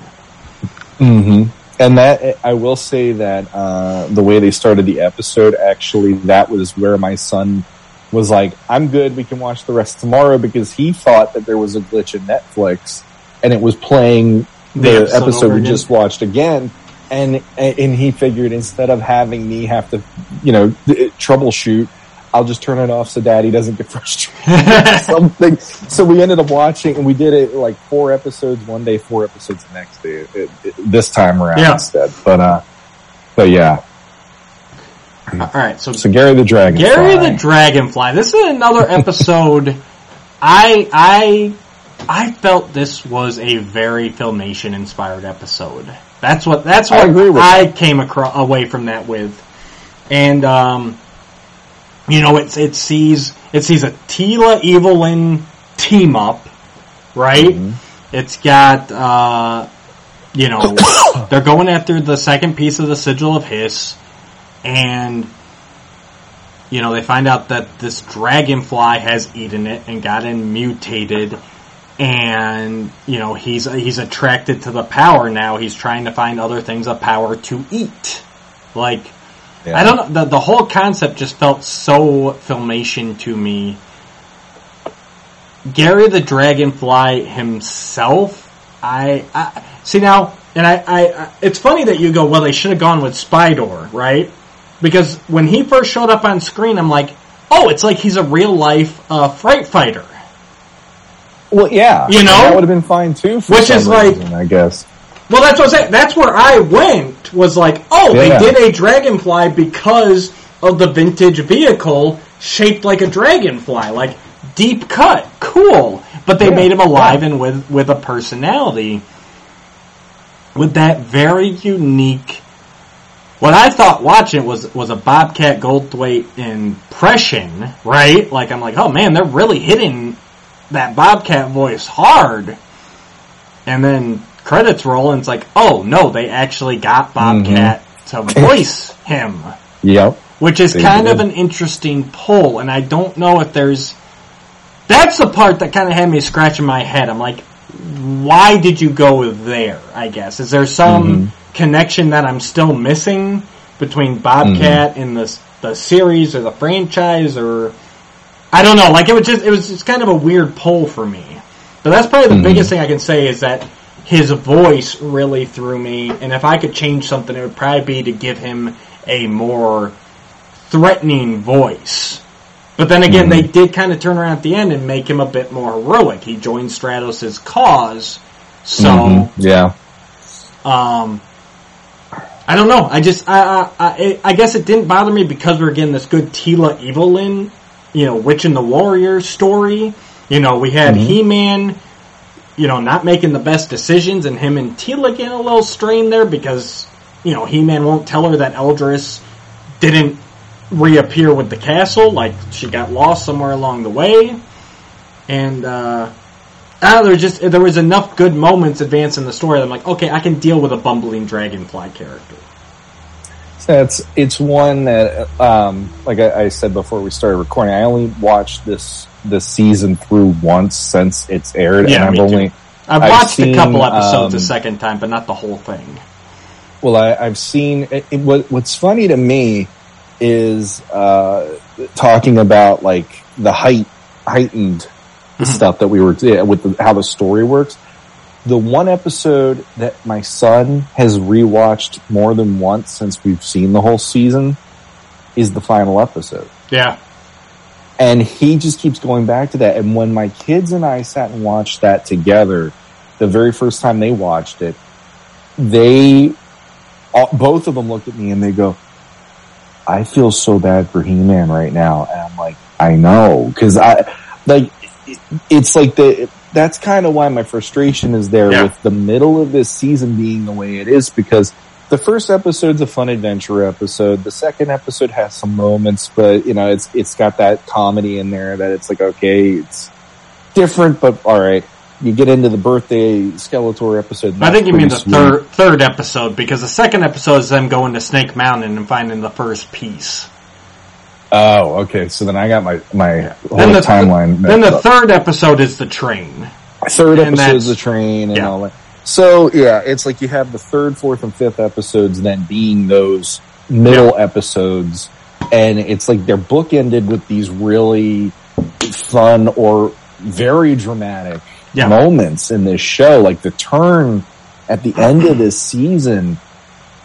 Mm-hmm. And that I will say that uh, the way they started the episode, actually, that was where my son was like, "I'm good. We can watch the rest tomorrow," because he thought that there was a glitch in Netflix and it was playing The the, episode episode, we just watched again. And and he figured instead of having me have to, you know, troubleshoot, I'll just turn it off so Daddy doesn't get frustrated something. So we ended up watching, and we did it like four episodes one day, four episodes the next day. It, it, this time around Yeah. instead, but uh, but yeah. All right, so So Gary the Dragon. Gary the Dragonfly. This is another episode. I I I felt this was a very filmation inspired episode. That's what that's I what with I came across away from that with, and um, you know it it sees it sees a Teela Evil-Lyn team up, right? Mhm. It's got uh, you know they're going after the second piece of the sigil of Hiss, and you know, they find out that this dragonfly has eaten it and gotten mutated, and you know he's he's attracted to the power now. He's trying to find other things of power to eat. Like Yeah. I don't know, the the whole concept just felt so filmation to me. Gary the Dragonfly himself, I, I see now, and I, I, I, it's funny that you go, well, they should have gone with Spydor, right? Because when he first showed up on screen, I'm like, oh, it's like he's a real life uh, fright fighter. Well, yeah, You know? that would have been fine too. For Which is like- I guess. Well, that's what I'm saying. That's where I went. Was like, oh, Yeah. they did a dragonfly because of the vintage vehicle shaped like a dragonfly, like deep cut, cool. But they Yeah. made him alive and with with a personality, with that very unique. What I thought watching was was a Bobcat Goldthwait impression, right? Like I'm like, oh man, they're really hitting that Bobcat voice hard. And then credits roll and it's like, oh no, they actually got Bobcat to voice him. Yep. Which is They kind of an interesting pull, and I don't know if there's that's the part that kind of had me scratching my head. I'm like, why did you go there? I guess is there some Mm-hmm. connection that I'm still missing between Bobcat and the the series or the franchise, or I don't know. Like it was just it was just kind of a weird pull for me. But that's probably the Mm-hmm. biggest thing I can say is that his voice really threw me. And if I could change something, it would probably be to give him a more threatening voice But then again, they did kind of turn around at the end and make him a bit more heroic. He joined Stratos' cause, so Mhm. Yeah. um, I don't know. I just, I, I, I, I guess it didn't bother me because we're getting this good Teela Evil-Lyn, you know, Witch and the Warrior story. You know, we had He-Man, you know, not making the best decisions and him and Teela getting a little strained there because, you know, He-Man won't tell her that Eldris didn't reappear with the castle, like she got lost somewhere along the way. And, uh, Ah, there was just there was enough good moments advancing the story. That I'm like, okay, I can deal with a bumbling dragonfly character. That's it's one that, um, like I, I said before we started recording, I only watched this this season through once since it's aired, Yeah, and I've too. only I've I've watched seen, a couple episodes um, a second time, but not the whole thing. Well, I, I've seen it, it- what, what's funny to me is uh, talking about like the height heightened stuff that we were yeah, with the, how the story works. The one episode that my son has rewatched more than once since we've seen the whole season is the final episode. Yeah, And he just keeps going back to that. And when my kids and I sat and watched that together, the very first time they watched it, they, all, both of them looked at me and they go, I feel so bad for He-Man right now. And I'm like, I know. Cause I, like, it's like the, that's kind of why my frustration is there Yeah. with the middle of this season being the way it is because the first episode's a fun adventure episode. The second episode has some moments, but you know, it's, it's got that comedy in there that it's like, okay, it's different, but all right. You get into the birthday Skeletor episode. I think you mean the sweet. third third episode because the second episode is them going to Snake Mountain and finding the first piece. Oh, okay. So then I got my, my whole Then the timeline. Then the up. third episode is the train. third and episode is the train and yeah. all that. So yeah, it's like you have the third, fourth, and fifth episodes then being those middle episodes, and it's like they're bookended with these really fun or very dramatic Yeah. moments in this show. Like the turn at the end of this season,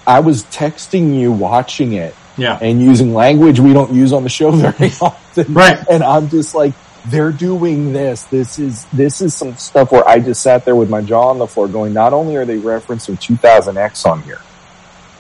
I was texting you watching it Yeah, and using language we don't use on the show very often. Right. And I'm just like, they're doing this. This is, this is some stuff where I just sat there with my jaw on the floor going, not only are they referencing 2000X on here,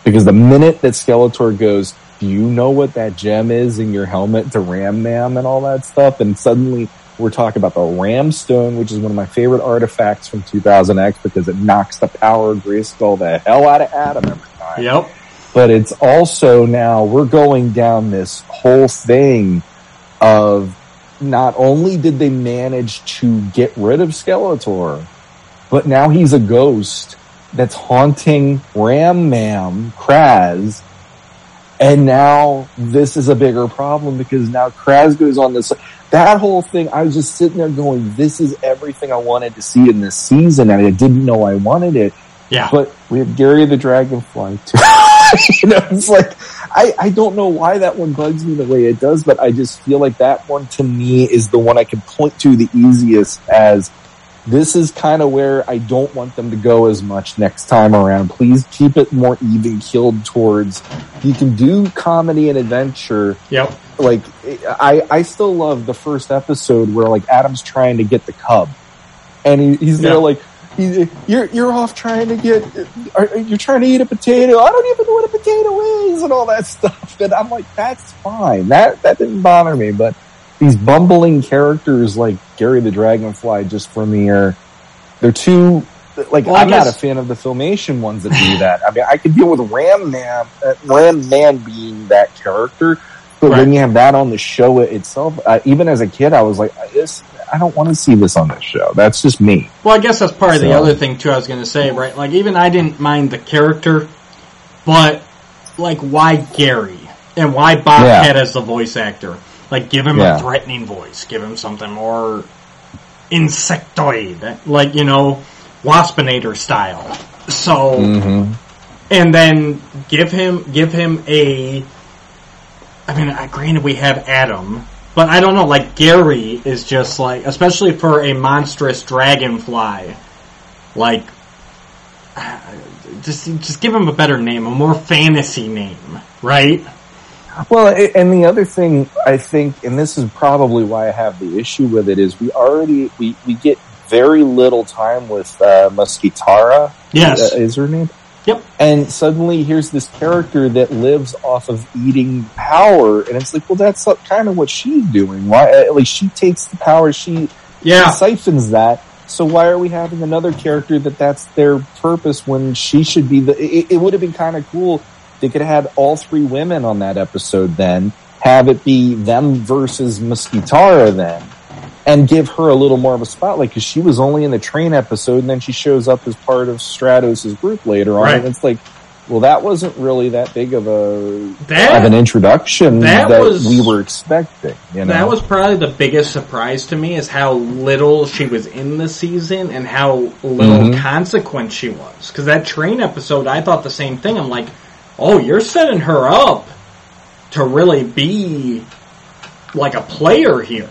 because the minute that Skeletor goes, do you know what that gem is in your helmet to Ram Mam and all that stuff? And suddenly we're talking about the Ram Stone, which is one of my favorite artifacts from 2000X because it knocks the power of Grayskull the hell out of Adam every time yep, but it's also now we're going down this whole thing of not only did they manage to get rid of Skeletor, but now he's a ghost that's haunting Ram Mam Krass. And now this is a bigger problem because now Krass goes on this. That whole thing, I was just sitting there going, this is everything I wanted to see in this season and I didn't know I wanted it. yeah. But we have Gary the Dragonfly too. you know, it's like I, I don't know why that one bugs me the way it does, but I just feel like that one to me is the one I can point to the easiest as this is kind of where I don't want them to go as much next time around. Please keep it more even keeled towards you can do comedy and adventure Yep. like I I still love the first episode where like Adam's trying to get the cub, and he, he's there like you're you're off trying to get are, you're trying to eat a potato. I don't even know what a potato is and all that stuff. And I'm like that's fine. That that didn't bother me, but these bumbling characters like Gary the Dragonfly just for me are they're too. Like Well, I'm not a fan of the filmation ones that do that. I mean, I could deal with Ram Man, uh, Ram Man being that character, but Right. when you have that on the show itself, uh, even as a kid, I was like, this, I don't want to see this on this show. That's just me. Well, I guess that's part of the other thing too. I was going to say, right? Like, even I didn't mind the character, but like, why Gary and why Bobcat as the voice actor? Like, give him Yeah. a threatening voice. Give him something more insectoid, like you know, Waspinator style. So, Mm-hmm. and then give him give him a. I mean, uh, granted, we have Adam, but I don't know. Like Gary is just like, especially for a monstrous dragonfly, like just just give him a better name, a more fantasy name, right? Well, and the other thing I think, and this is probably why I have the issue with it, is we already we, we get very little time with uh. Yes. uh, is her name? Yep. And suddenly here's this character that lives off of eating power, and it's like, well, that's kind of what she's doing. Why? At least she takes the power. She Yeah. she siphons that. So why are we having another character that that's their purpose when she should be the? It, it would have been kind of cool. They could have had all three women on that episode. Then have it be them versus Musquitara then, and give her a little more of a spotlight because she was only in the train episode, and then she shows up as part of Stratos' group later on. Right. And it's like, well, that wasn't really that big of a That- of an introduction that that, was- we were expecting. You know, That was probably the biggest surprise to me is how little she was in the season and how little Mhm. consequence she was. Because that train episode, I thought the same thing. I'm like, oh, you're setting her up to really be like a player here.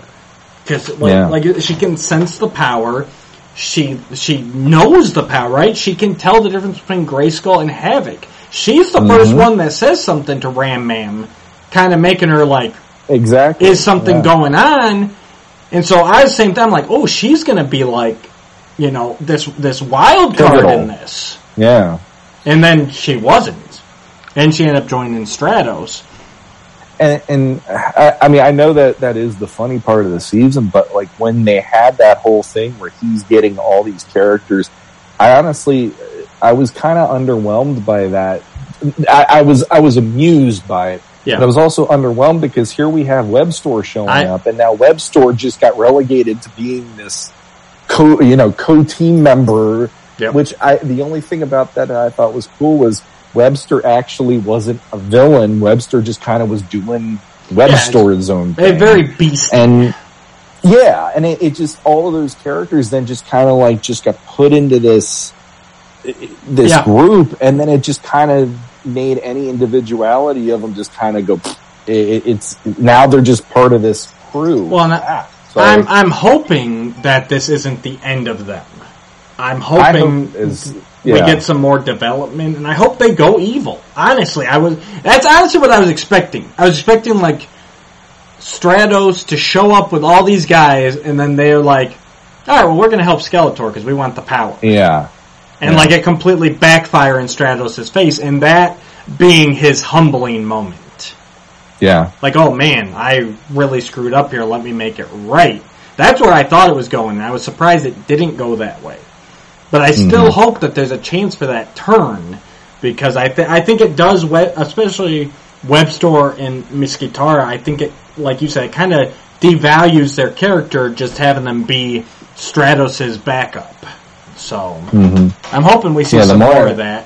Because like, Yeah. like she can sense the power. She she knows the power, right? She can tell the difference between Grayskull and Havoc. She's the first Mhm. one that says something to Ram Man, kind of making her like, exactly is something Yeah. going on? And so I was same time like, oh, she's gonna be like, you know, this this wild card Pivotal. in this. Yeah. And then she wasn't. And she ended up joining Stratos. And, and I, I mean, I know that that is the funny part of the season, but like when they had that whole thing where he's getting all these characters, I honestly, I was kind of underwhelmed by that. I, I was, I was amused by it. Yeah. But I was also underwhelmed because here we have Webstor showing I- up, and now Webstor just got relegated to being this co, you know, co-team member. Yep. Which I, the only thing about that I thought was cool was Webstor actually wasn't a villain. Webstor just kind of was doing Webstor's Yeah, own thing. very beast. and yeah, and it, it just all of those characters then just kind of like just got put into this this Yeah. group, and then it just kind of made any individuality of them just kind of go. It, it- it's now they're just part of this crew. Well, I- So- I'm I'm hoping that this isn't the end of them. I'm hoping hope is we get some more development, and I hope they go evil. Honestly, I was that's honestly what I was expecting. I was expecting like Stratos to show up with all these guys, and then they're like, "All right, well, we're going to help Skeletor because we want the power," yeah. and Yeah. like it completely backfire in Stratos' face, and that being his humbling moment. Yeah. Like, oh man, I really screwed up here. Let me make it right. That's where I thought it was going. I was surprised it didn't go that way. But I still Mhm. hope that there's a chance for that turn because I th- I think it does, we- especially Webstor and Miskitara. I think it, like you said, it kind of devalues their character just having them be Stratos's backup. So hmm I'm hoping we see Yeah, some more, more- of that.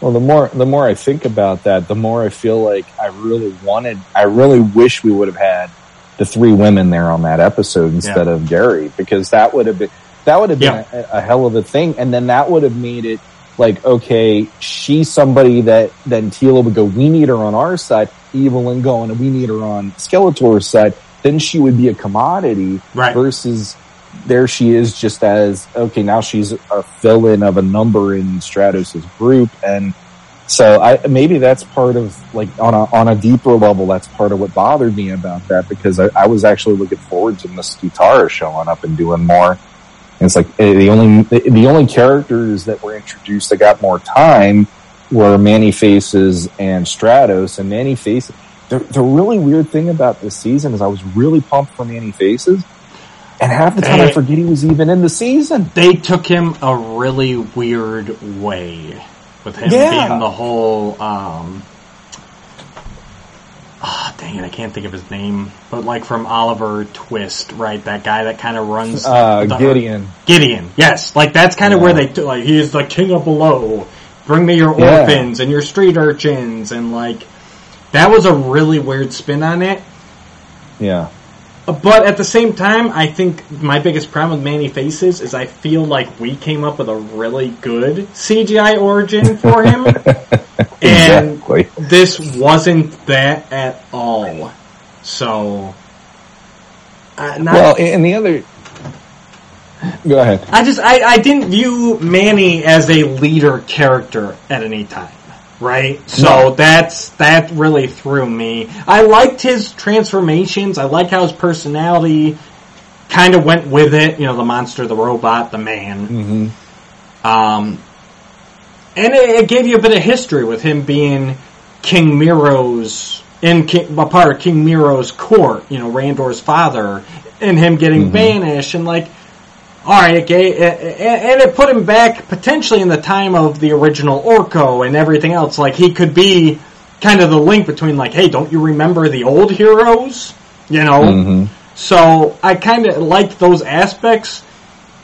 Well, the more the more I think about that, the more I feel like I really wanted. I really wish we would have had the three women there on that episode instead of Gary, because that would have been that would have been Yeah. a, a hell of a thing, and then that would have made it like okay, she's somebody that then Teela would go, we need her on our side. evil and going, and we need her on Skeletor's side. Then she would be a commodity Right. versus there she is just as okay now she's a fill-in of a number in Stratos' group and so I maybe that's part of like on a on a deeper level that's part of what bothered me about that because I, I was actually looking forward to Miss Guitar showing up and doing more and it's like eh, the only the only characters that were introduced that got more time were Man-E-Faces and Stratos and Man-E-Faces the, the really weird thing about this season is I was really pumped for Man-E-Faces and half the time I forget he was even in the season. they took him a really weird way with him Yeah. being the whole um ah dang it I can't think of his name but like from Oliver Twist right that guy that kind of runs Uh, the- Gideon. Gideon yes like that's kind of Yeah. where they took like he is the king of below bring me your Yeah. orphans and your street urchins and like that was a really weird spin on it Yeah. But at the same time, I think my biggest problem with Man-E-Faces is I feel like we came up with a really good CGI origin for him, and Exactly. this wasn't that at all. So, uh, not, Well, and the other. Go ahead. I just I, I didn't view Manny as a leader character at any time. Right? So No. that's that really threw me. I liked his transformations. I like how his personality kind of went with it. You know, the monster, the robot, the man. Mm-hmm. Um, and it, it gave you a bit of history with him being King Miro's in King, a part of King Miro's court. You know, Randor's father, and him getting Mhm. banished, and like, all right, gave, and it put him back potentially in the time of the original Orko and everything else. Like he could be kind of the link between like, hey, don't you remember the old heroes? You know. Mm-hmm. So I kind of liked those aspects,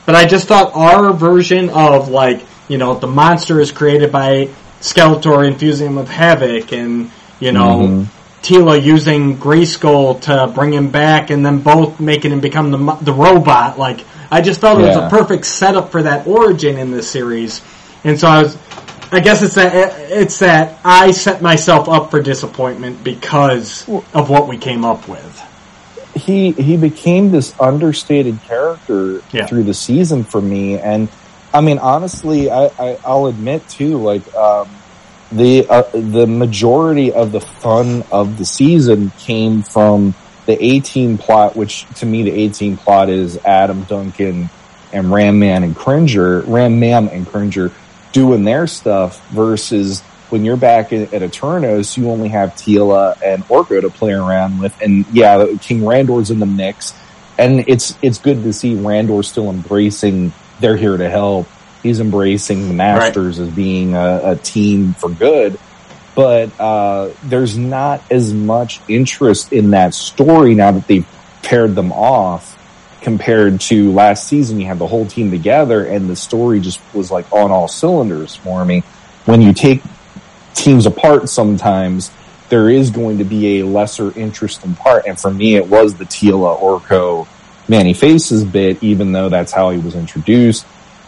but I just thought our version of like you know the monster is created by Skeletor infusing him with Havoc, and you know Mhm. Teela using Grayskull to bring him back, and then both making him become the the robot. Like I just felt it was a perfect setup for that origin in this series, and so I was. I guess it's that it's that I set myself up for disappointment because of what we came up with. he he became this understated character Yeah. through the season for me and i mean honestly i, I i'll admit too like um the uh, the majority of the fun of the season came from the 18 plot which to me the 18 plot is adam duncan and ram man and cringer ram man and cringer doing their stuff versus when you're back at, at Eternos, you only have Teela and Orko to play around with, and yeah, King Randor's in the mix, and it's it's good to see Randor still embracing they're here to help. He's embracing the Masters as being a, a team for good, but uh, there's not as much interest in that story now that they've paired them off compared to last season. You had the whole team together, and the story just was like on all cylinders for me. When you take teams apart sometimes, there is going to be a lesser interest in part. And for me, it was the Teela Orko Man-E-Faces bit, even though that's how he was introduced.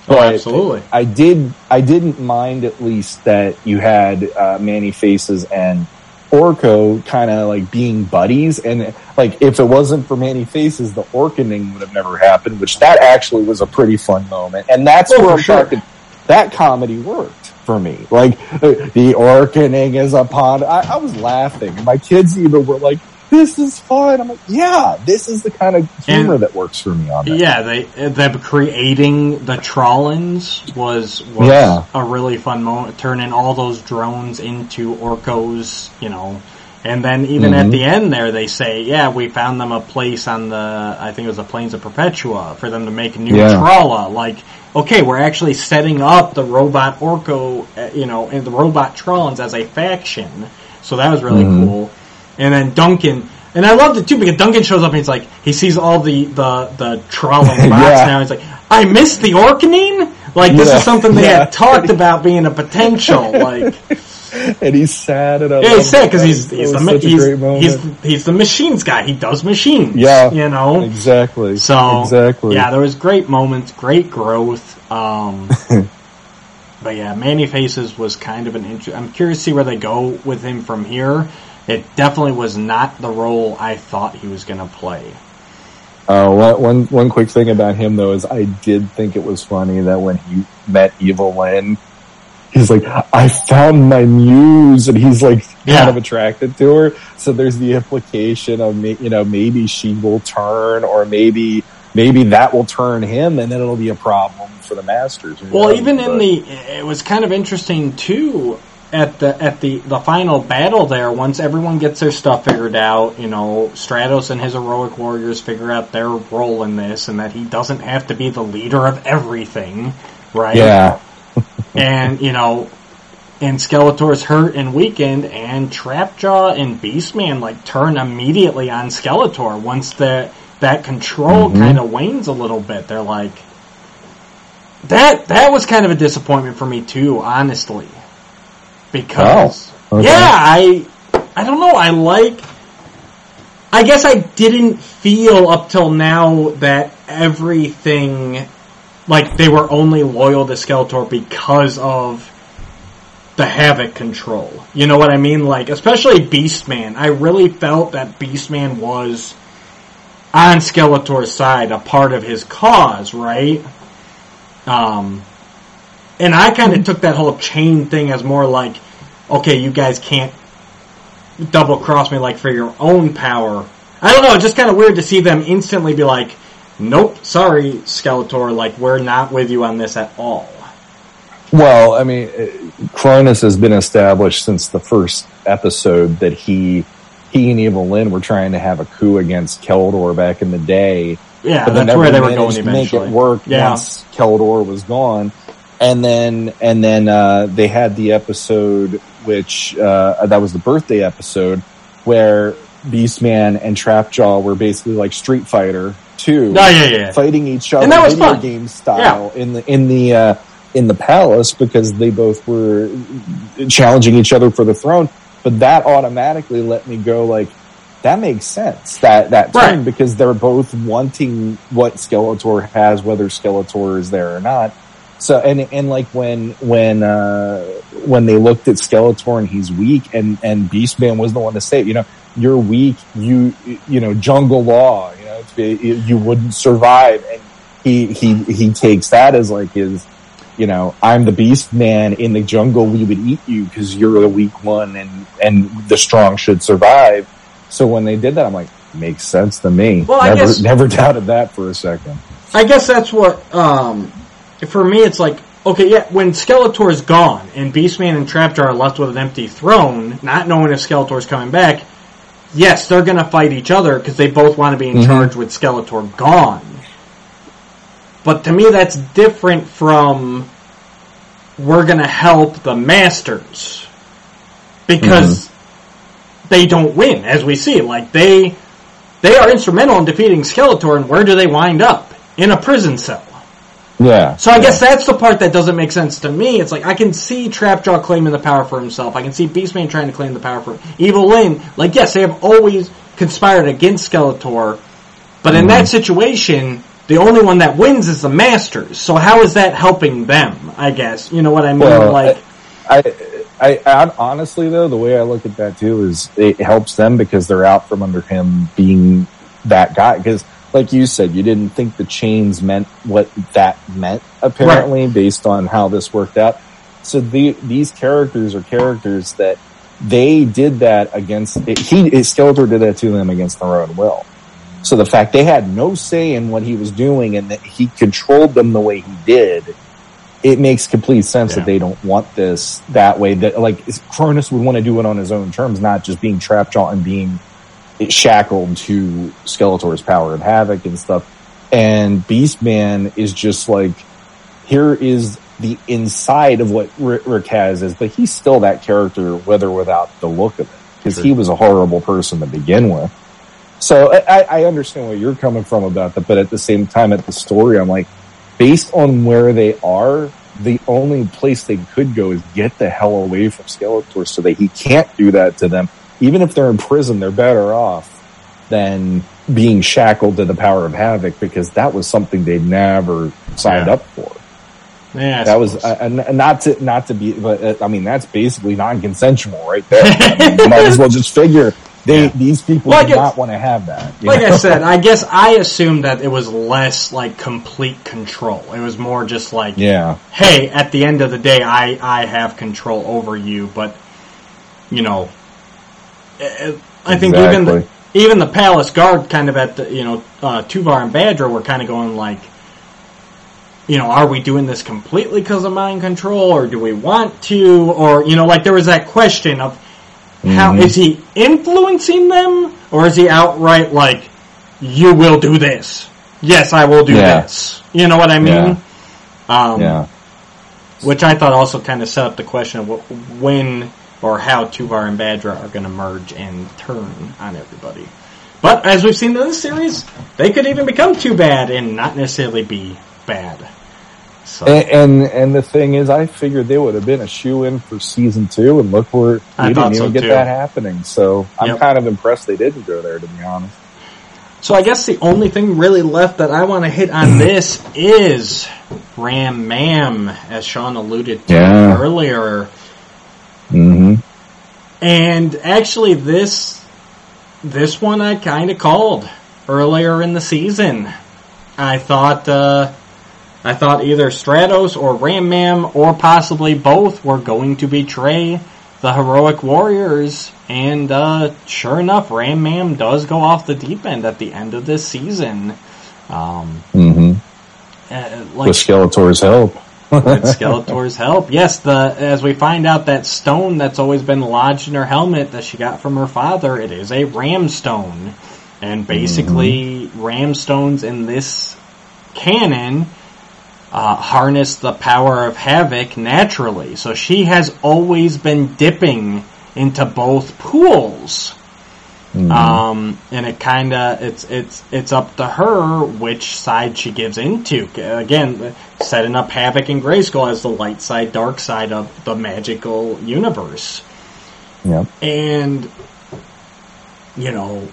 Oh, But absolutely. I did, I didn't mind at least that you had uh, Man-E-Faces and Orko kind of like being buddies. And like, if it wasn't for Man-E-Faces, the Orkening would have never happened, which that actually was a pretty fun moment. And that's Oh, where sure. talking, that comedy worked for me. Like, the Orkening is upon, I, I was laughing. My kids even were like, this is fun. I'm like, yeah, this is the kind of humor And- that works for me on that. Yeah, they them creating the Trollans was was Yeah. a really fun moment. Turning all those drones into Orkos, you know, and then even at Mhm. the end there, they say, "Yeah, we found them a place on the I think it was the plains of Perpetua for them to make new Yeah. Trolla." Like, okay, we're actually setting up the robot Orko, uh, you know, and the robot Trollans as a faction. So that was really Mhm. cool. And then Duncan, and I loved it too because Duncan shows up and he's like, he sees all the the the Trollan bots Yeah. now. He's like, I missed the Orkening. Like this Yeah. is something they Yeah. had talked about being a potential. Like And he's sad and I yeah, he's sad because he's he's the ma- such a he's, he's he's the machines guy. He does machines. Yeah. you know. exactly. So exactly. yeah, there was great moments, great growth. Um, but yeah, Man-E-Faces was kind of an interest. I'm curious to see where they go with him from here. It definitely was not the role I thought he was going to play. Uh, one, one, one quick thing about him though is I did think it was funny that when he met Evil Lyn, he's like, I found my muse and he's like Yeah. kind of attracted to her. So there's the implication of me, you know, maybe she will turn or maybe, maybe that will turn him and then it'll be a problem for the Masters. who Well, even in the, it was kind of interesting too at the at the the final battle there. Once everyone gets their stuff figured out, you know, Stratos and his heroic warriors figure out their role in this, and that he doesn't have to be the leader of everything, right? yeah, and you know, and Skeletor's hurt and weakened, and Trapjaw and Beastman like turn immediately on Skeletor once the that control Mhm. kind of wanes a little bit. They're like that. That was kind of a disappointment for me too, honestly, because Oh, okay. yeah, I I don't know. I like. I guess I didn't feel up till now that everything like they were only loyal to Skeletor because of the Havoc control. You know what I mean? Like, especially Beastman. I really felt that Beastman was on Skeletor's side, a part of his cause, right? Um, and I kind of took that whole chain thing as more like okay, you guys can't double cross me like for your own power. I don't know. It's just kind of weird to see them instantly be like, "Nope, sorry, Skeletor. Like we're not with you on this at all." Well, I mean, uh, Kronis has been established since the first episode that he he and Evil Lyn were trying to have a coup against Keldor back in the day. Yeah, but that's where they were going to make it work Yeah. once Keldor was gone. And then and then uh, they had the episode which uh, that was the birthday episode where Beastman and Trapjaw were basically like Street Fighter two Oh yeah, yeah. fighting each other And that was video fun. game style in the in the uh, in the palace because they both were challenging each other for the throne. But that automatically let me go like that makes sense that that Right. turn because they're both wanting what Skeletor has, whether Skeletor is there or not. So and and like when when uh when they looked at Skeletor and he's weak and and Beastman was the one to say, you know, you're weak, you you know, jungle law, you know, you wouldn't survive and he he he takes that as like his you know, I'm the beast man in the jungle. We would eat you because you're the weak one and, and the strong should survive. So when they did that, I'm like, makes sense to me. Well, I never, guess- never doubted that for a second. I guess that's what, um, for me it's like, okay, yeah, when Skeletor is gone and Beastman and Trapjaw are left with an empty throne, not knowing if Skeletor's coming back, yes, they're gonna fight each other because they both want to be in Mhm. charge with Skeletor gone. But to me that's different from, we're gonna help the Masters. Because they don't win, as we see. Like, they, they are instrumental in defeating Skeletor, and where do they wind up? In a prison cell. Yeah. So I guess that's the part that doesn't make sense to me. It's like I can see Trapjaw claiming the power for himself. I can see Beastman trying to claim the power for Evil Lyn. Like yes, they have always conspired against Skeletor, but in Mm-hmm. that situation, the only one that wins is the Masters. So how is that helping them? I guess you know what I mean. Well, like I, I, I honestly though, the way I look at that too is it helps them because they're out from under him being that guy. Because, like you said, you didn't think the chains meant what that meant apparently, based on how this worked out. So the, these characters are characters that they did that against. He Skeletor did that to them against their own will. So the fact they had no say in what he was doing and that he controlled them the way he did it makes complete sense Yeah. that they don't want this that way. That like Kronis would want to do it on his own terms, not just being Trapjaw and being shackled to Skeletor's power of havoc and stuff. And Beastman is just like, here is the inside of what Rick, has is, but he's still that character, whether or without the look of it, because he was a horrible person to begin with. So I, I understand where you're coming from about that, but at the same time, at the story, I'm like, based on where they are, the only place they could go is get the hell away from Skeletor so that he can't do that to them. Even if they're in prison, they're better off than being shackled to the power of havoc because that was something they'd never signed Yeah. up for. yeah, I That was suppose. uh, uh, not to not to be, but uh, I mean that's basically non-consensual right there. I mean, you might as well just figure they Yeah. these people Well, do not want to have that. like know? I said, I guess I assumed that it was less like complete control. It was more just like yeah, hey, at the end of the day, I, I have control over you, but, you know, I think even the, even the palace guard kind of at the, you know, uh, Tuvar and Baddrah were kind of going like, you know, are we doing this completely because of mind control, or do we want to, or, you know, like there was that question of, how Mhm. is he influencing them, or is he outright like, you will do this? Yes, I will do Yeah. this. You know what I mean? Um, yeah. which I thought also kind of set up the question of wh- when or how Tuvar and Baddrah are going to merge and turn on everybody. But as we've seen in this series, they could even become Two Bad and not necessarily be bad. So And, and and the thing is, I figured they would have been a shoe in for season two, and look where we didn't even so, get too. that happening. So I'm Yep. kind of impressed they didn't go there, to be honest. So I guess the only thing really left that I want to hit on this is Ram Ma'am, as Sean alluded to Yeah. earlier. Mm-hmm. And actually, this this one I kind of called earlier in the season. I thought uh, I thought either Stratos or Ram Ma'am or possibly both were going to betray the heroic warriors, and uh, sure enough, Ram Ma'am does go off the deep end at the end of this season. Um, hmm uh, like With Skeletor's help. With Skeletor's help. Yes, the as we find out that stone that's always been lodged in her helmet that she got from her father, it is a ram stone. And basically, ram stones in this canon uh, harness the power of havoc naturally. So she has always been dipping into both pools. Um, and it kind of it's it's it's up to her which side she gives into. Again, setting up Havoc and Grayskull as the light side, dark side of the magical universe. Yep. And you know,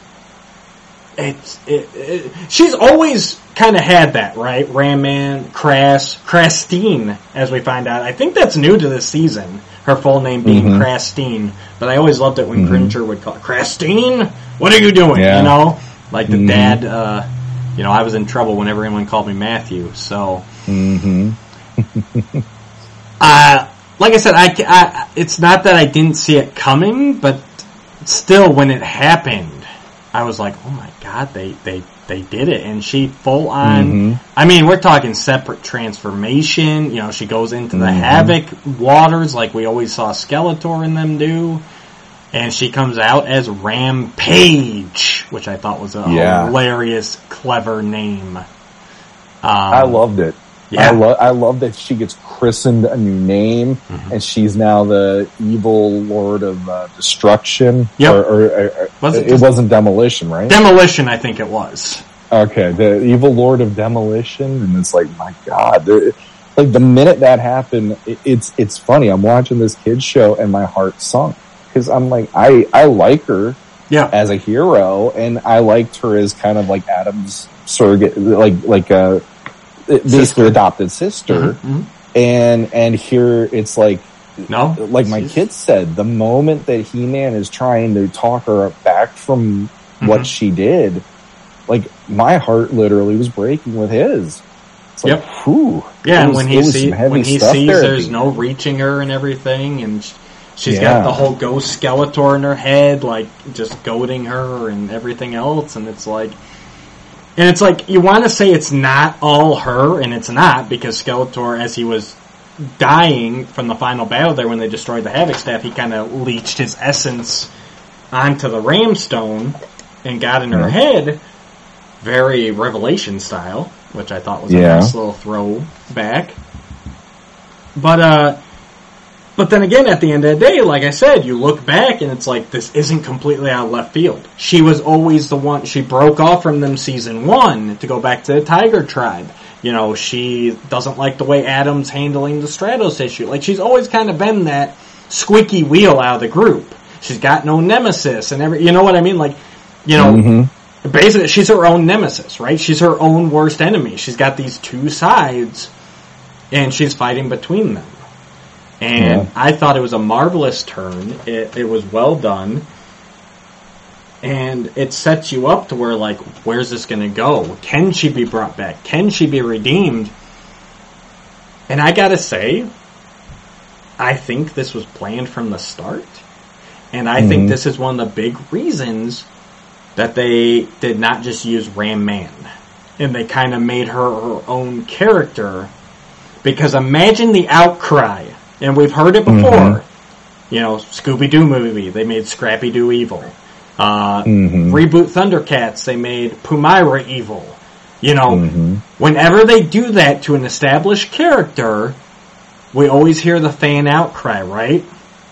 it's it, it, she's always kind of had that right. Ramman, Krass, Krasstine, as we find out. I think that's new to this season. Her full name being Mhm. Krasstine, but I always loved it when Cringer would call Krasstine. What are you doing? Yeah. You know, like the Mhm. dad. Uh, you know, I was in trouble whenever anyone called me Matthew. So, hmm uh, like I said, I, I, it's not that I didn't see it coming, but still, when it happened, I was like, "Oh my god, they they they did it!" And she full on. Mhm. I mean, we're talking separate transformation. You know, she goes into the Mhm. havoc waters like we always saw Skeletor in them do. And she comes out as Rampage, which I thought was a Yeah. hilarious, clever name. Um, I loved it. Yeah. I, lo- I love that she gets christened a new name, Mm-hmm. and she's now the evil lord of uh, destruction. Yep. Or, or, or- Was it it, wasn't demolition, right? Demolition, I think it was. okay, the evil lord of demolition, and it's like, my God, like the minute that happened, it, it's it's funny. I'm watching this kids show, and my heart sunk because I'm like, I I like her Yeah. as a hero, and I liked her as kind of like Adam's surrogate, like like a basically adopted sister. Mhm. And and here it's like No? like my She's- kid said, the moment that He Man is trying to talk her back from what Mhm. she did, like my heart literally was breaking with his. It's like, Yep. whew. Yeah, was- when he was see, some heavy when he sees there there's the no reaching her and everything, and sh- she's Yeah. got the whole ghost Skeletor in her head, like just goading her and everything else, and it's like, and it's like you want to say it's not all her, and it's not because Skeletor, as he was dying from the final battle there when they destroyed the Havoc Staff, he kind of leached his essence onto the Ramstone and got in her Yeah. head, very Revelation style, which I thought was a nice little throwback. But uh, but then again, at the end of the day, like I said, you look back and it's like this isn't completely out of left field. She was always the one. She broke off from them season one to go back to the Tiger Tribe. You know, she doesn't like the way Adam's handling the Stratos issue. Like she's always kind of been that squeaky wheel out of the group. She's got no nemesis and every. You know what I mean? Like, you know, Mhm. basically she's her own nemesis, right? She's her own worst enemy. She's got these two sides and she's fighting between them. And Yeah. I thought it was a marvelous turn. It, it was well done. And it sets you up to where like, where's this gonna go? Can she be brought back? Can she be redeemed? And I gotta say, I think this was planned from the start. And I think Mhm. this is one of the big reasons that they did not just use Ram Man. And they kind of made her her own character. Because imagine the outcry. And we've heard it before. Mhm. You know, Scooby Doo movie, they made Scrappy Doo evil. Uh, Mhm. Reboot Thundercats, they made Pumyra evil. You know, Mhm. whenever they do that to an established character, we always hear the fan outcry, right?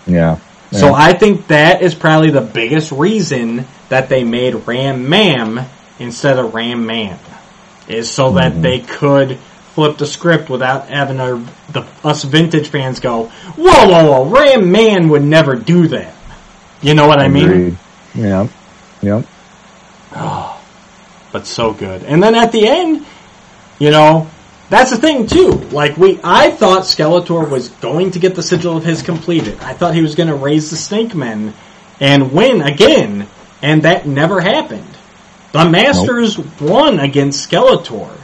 Yeah. So I think that is probably the biggest reason that they made Ram Ma'am instead of Ram Man. Is so that Mm-hmm. they could flip the script without having our, the, us vintage fans go, whoa, whoa, whoa, Ram Man would never do that. You know what I mean? Agreed. Yeah. Yep. but so good. And then at the end, you know, that's the thing too. Like we, I thought Skeletor was going to get the sigil of Hiss completed. I thought he was going to raise the Snake Men and win again, and that never happened. The Masters won against Skeletor.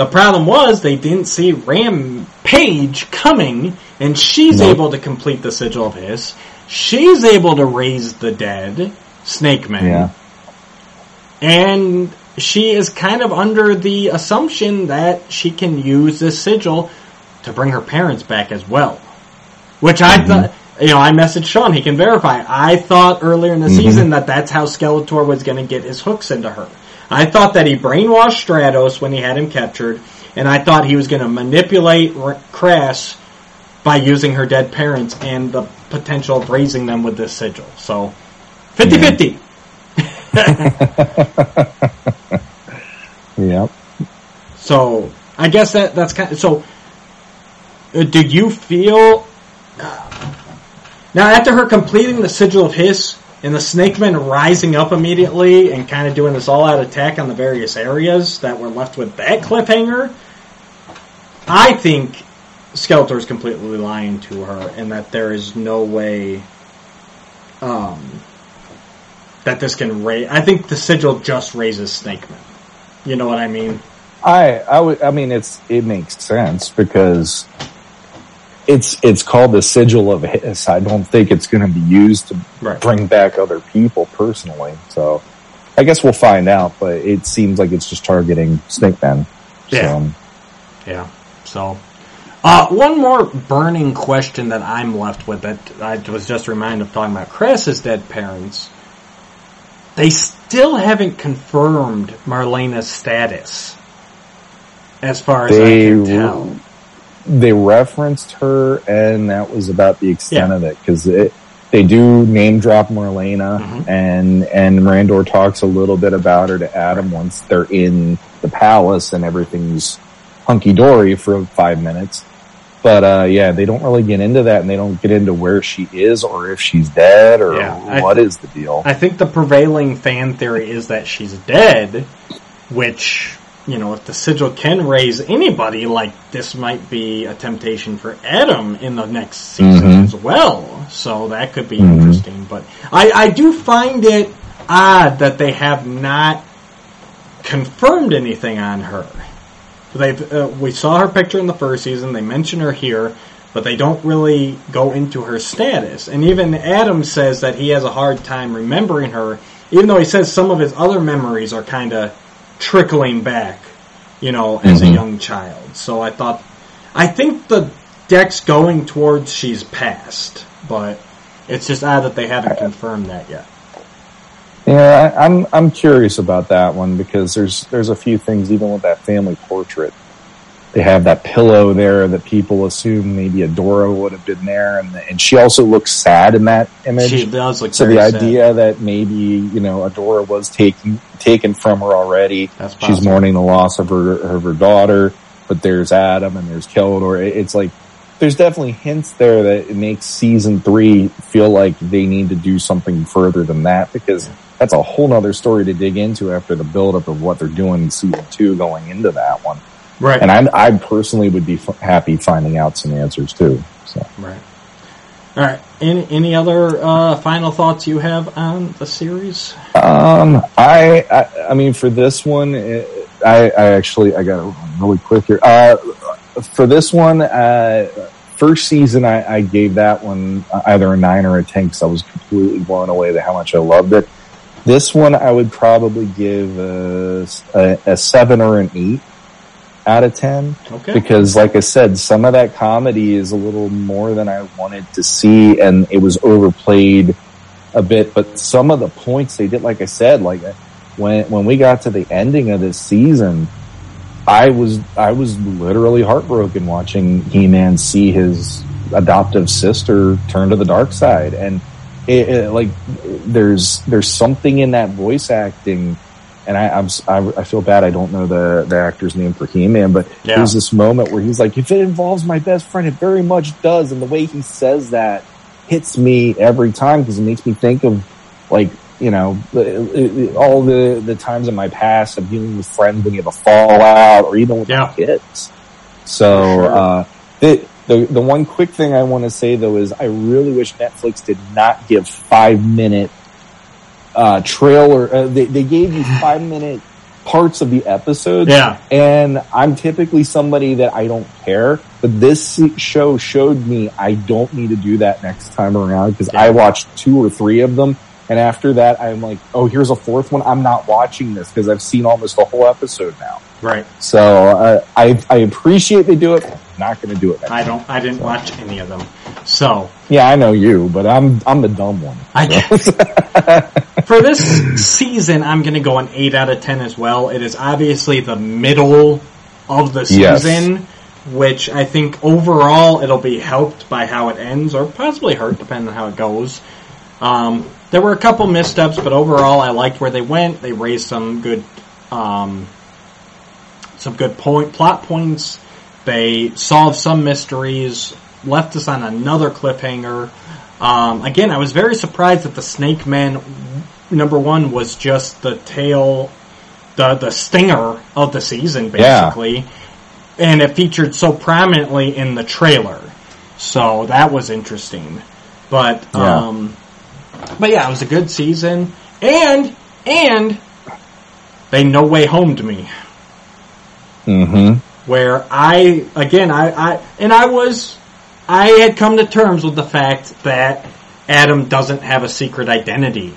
The problem was they didn't see Rampage coming, and she's Nope. able to complete the sigil of Hiss. she's able to raise the dead, Snake Man. Yeah. And she is kind of under the assumption that she can use this sigil to bring her parents back as well. Which I mm-hmm. thought, you know, I messaged Sean, he can verify. I thought earlier in the mm-hmm. season that that's how Skeletor was going to get his hooks into her. I thought that he brainwashed Stratos when he had him captured, and I thought he was going to manipulate R- Krass by using her dead parents and the potential of raising them with this sigil. So, 50-50. Yep. So I guess that that's kind of so. Uh, do you feel uh, now after her completing the sigil of hiss and the snake men rising up immediately and kind of doing this all-out attack on the various areas that were left with that cliffhanger? I think Skeletor is completely lying to her, and that there is no way um, that this can raise. I think the sigil just raises snake men. You know what I mean? I I would I mean it's it makes sense because it's it's called the sigil of hiss. I don't think it's going to be used to Right. bring back other people personally. So I guess we'll find out. But it seems like it's just targeting Snake Man. Yeah. So, Yeah. So, uh, one more burning question that I'm left with that I was just reminded of talking about Krass's dead parents. They still haven't confirmed Marlena's status, as far as They I can tell. They referenced her, and that was about the extent Yeah. of it because they do name drop Marlena, Mhm. and and Randor talks a little bit about her to Adam once they're in the palace and everything's hunky dory for five minutes. But uh, yeah, they don't really get into that, and they don't get into where she is or if she's dead or Yeah, what is the deal. I think the prevailing fan theory is that she's dead, which, you know, if the sigil can raise anybody, like, this might be a temptation for Adam in the next season Mhm. as well. So that could be Mhm. interesting. But I, I do find it odd that they have not confirmed anything on her. They've, uh, we saw her picture in the first season, they mention her here, but they don't really go into her status. And even Adam says that he has a hard time remembering her, even though he says some of his other memories are kind of trickling back, you know, as a Mhm. young child. So I thought, I think the deck's going towards she's passed, but it's just odd that they haven't confirmed that yet. Yeah, I, I'm I'm curious about that one because there's there's a few things even with that family portrait. They have that pillow there that people assume maybe Adora would have been there, and and she also looks sad in that image. She does look so the sad. idea that maybe you know Adora was taken taken from her already. She's mourning the loss of her of her daughter, but there's Adam and there's Keldor. It- It's like there's definitely hints there that it makes season three feel like they need to do something further than that because that's a whole nother story to dig into after the buildup of what they're doing in season two going into that one. Right. And I, I personally would be f- happy finding out some answers too. So. Right. All right. Any any other uh, final thoughts you have on the series? Um, I, I, I mean, for this one, eh, I, I actually, I got really quick here. Uh, for this one, uh, first season, I, I gave that one either a nine or a ten because I was completely blown away to how much I loved it. This one, I would probably give a, a, a seven or an eight out of ten Okay. because like I said, some of that comedy is a little more than I wanted to see and it was overplayed a bit, but some of the points they did, like I said, like uh, when, when we got to the ending of this season, I was, I was literally heartbroken watching He-Man see his adoptive sister turn to the dark side. And it, it like, there's, there's something in that voice acting and I, I'm, I, I feel bad. I don't know the, the actor's name for He-Man, but Yeah. there's this moment where he's like, if it involves my best friend, it very much does. And the way he says that hits me every time because it makes me think of like, you know, all the, the times in my past of dealing with friends when you have a fallout or even with Yeah. kids. So, sure. uh, the, the, the one quick thing I want to say though is I really wish Netflix did not give five minute uh, trailer. Uh, they, they gave you five minute parts of the episodes. Yeah. And I'm typically somebody that I don't care, but this show showed me I don't need to do that next time around because I watched two or three of them. And after that, I'm like, oh, here's a fourth one. I'm not watching this because I've seen almost the whole episode now. Right. So uh, I I appreciate they do it. I'm Not going to do it. I don't. I didn't watch any of them. So yeah, I know you, but I'm I'm the dumb one. I guess for this season, I'm going to go an eight out of ten as well. It is obviously the middle of the Yes. season, which I think overall it'll be helped by how it ends, or possibly hurt depending on how it goes. Um, there were a couple missteps, but overall, I liked where they went. They raised some good, um, some good point plot points. They solved some mysteries, left us on another cliffhanger. Um, again, I was very surprised that the Snake Man number one was just the tail, the the stinger of the season, Yeah. basically, and it featured so prominently in the trailer. So that was interesting, but Yeah. um, but yeah, it was a good season, and and they no way homed me Mm-hmm. where I again I, I and I was I had come to terms with the fact that Adam doesn't have a secret identity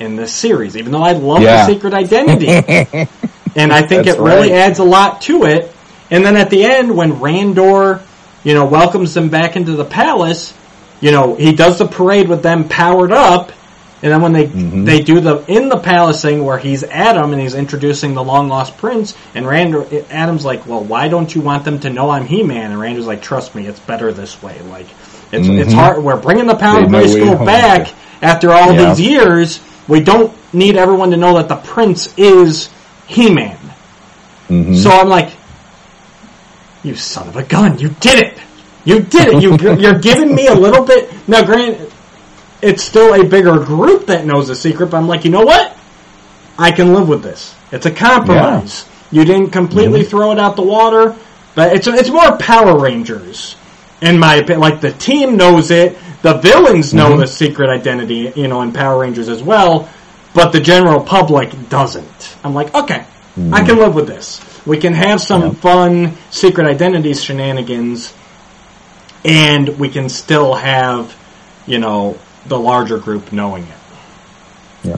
in this series, even though I love Yeah. the secret identity. and I think That's it really right. adds a lot to it. And then at the end when Randor, you know, welcomes them back into the palace, you know, he does the parade with them powered up and then when they Mm-hmm. they do the in the palace thing where he's Adam and he's introducing the long lost prince, and Randor Adam's like, "Well, why don't you want them to know I'm He Man?" And Randor's like, "Trust me, it's better this way. Like, it's it's Mhm. hard. We're bringing the power They of know we Grayskull don't back after all Yeah. these years. We don't need everyone to know that the prince is He Man." Mm-hmm. So I'm like, "You son of a gun! You did it! You did it! You you're giving me a little bit now. Grant." it's still a bigger group that knows the secret, but I'm like, you know what? I can live with this. It's a compromise. You didn't completely throw it out the water, but it's it's more Power Rangers, in my opinion. Like the team knows it, the villains know mm-hmm. the secret identity, you know, in Power Rangers as well, but the general public doesn't. I'm like, okay, I mm. can live with this. We can have some Yeah. fun secret identities shenanigans, and we can still have, you know, the larger group knowing it. Yeah.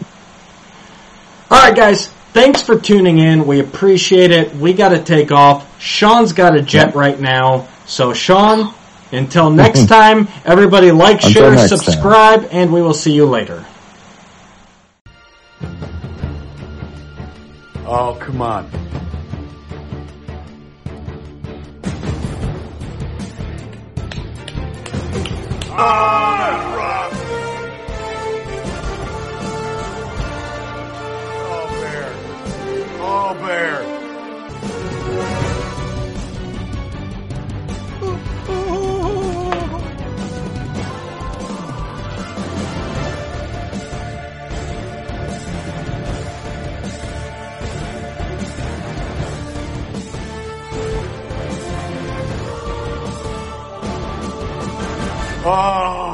All right, guys. Thanks for tuning in. We appreciate it. We got to take off. Sean's got a jet Yeah. right now. So, Sean, until next time, everybody like, share, next time. subscribe, and we will see you later. Oh, come on. Oh, bear. Oh, bear. Oh.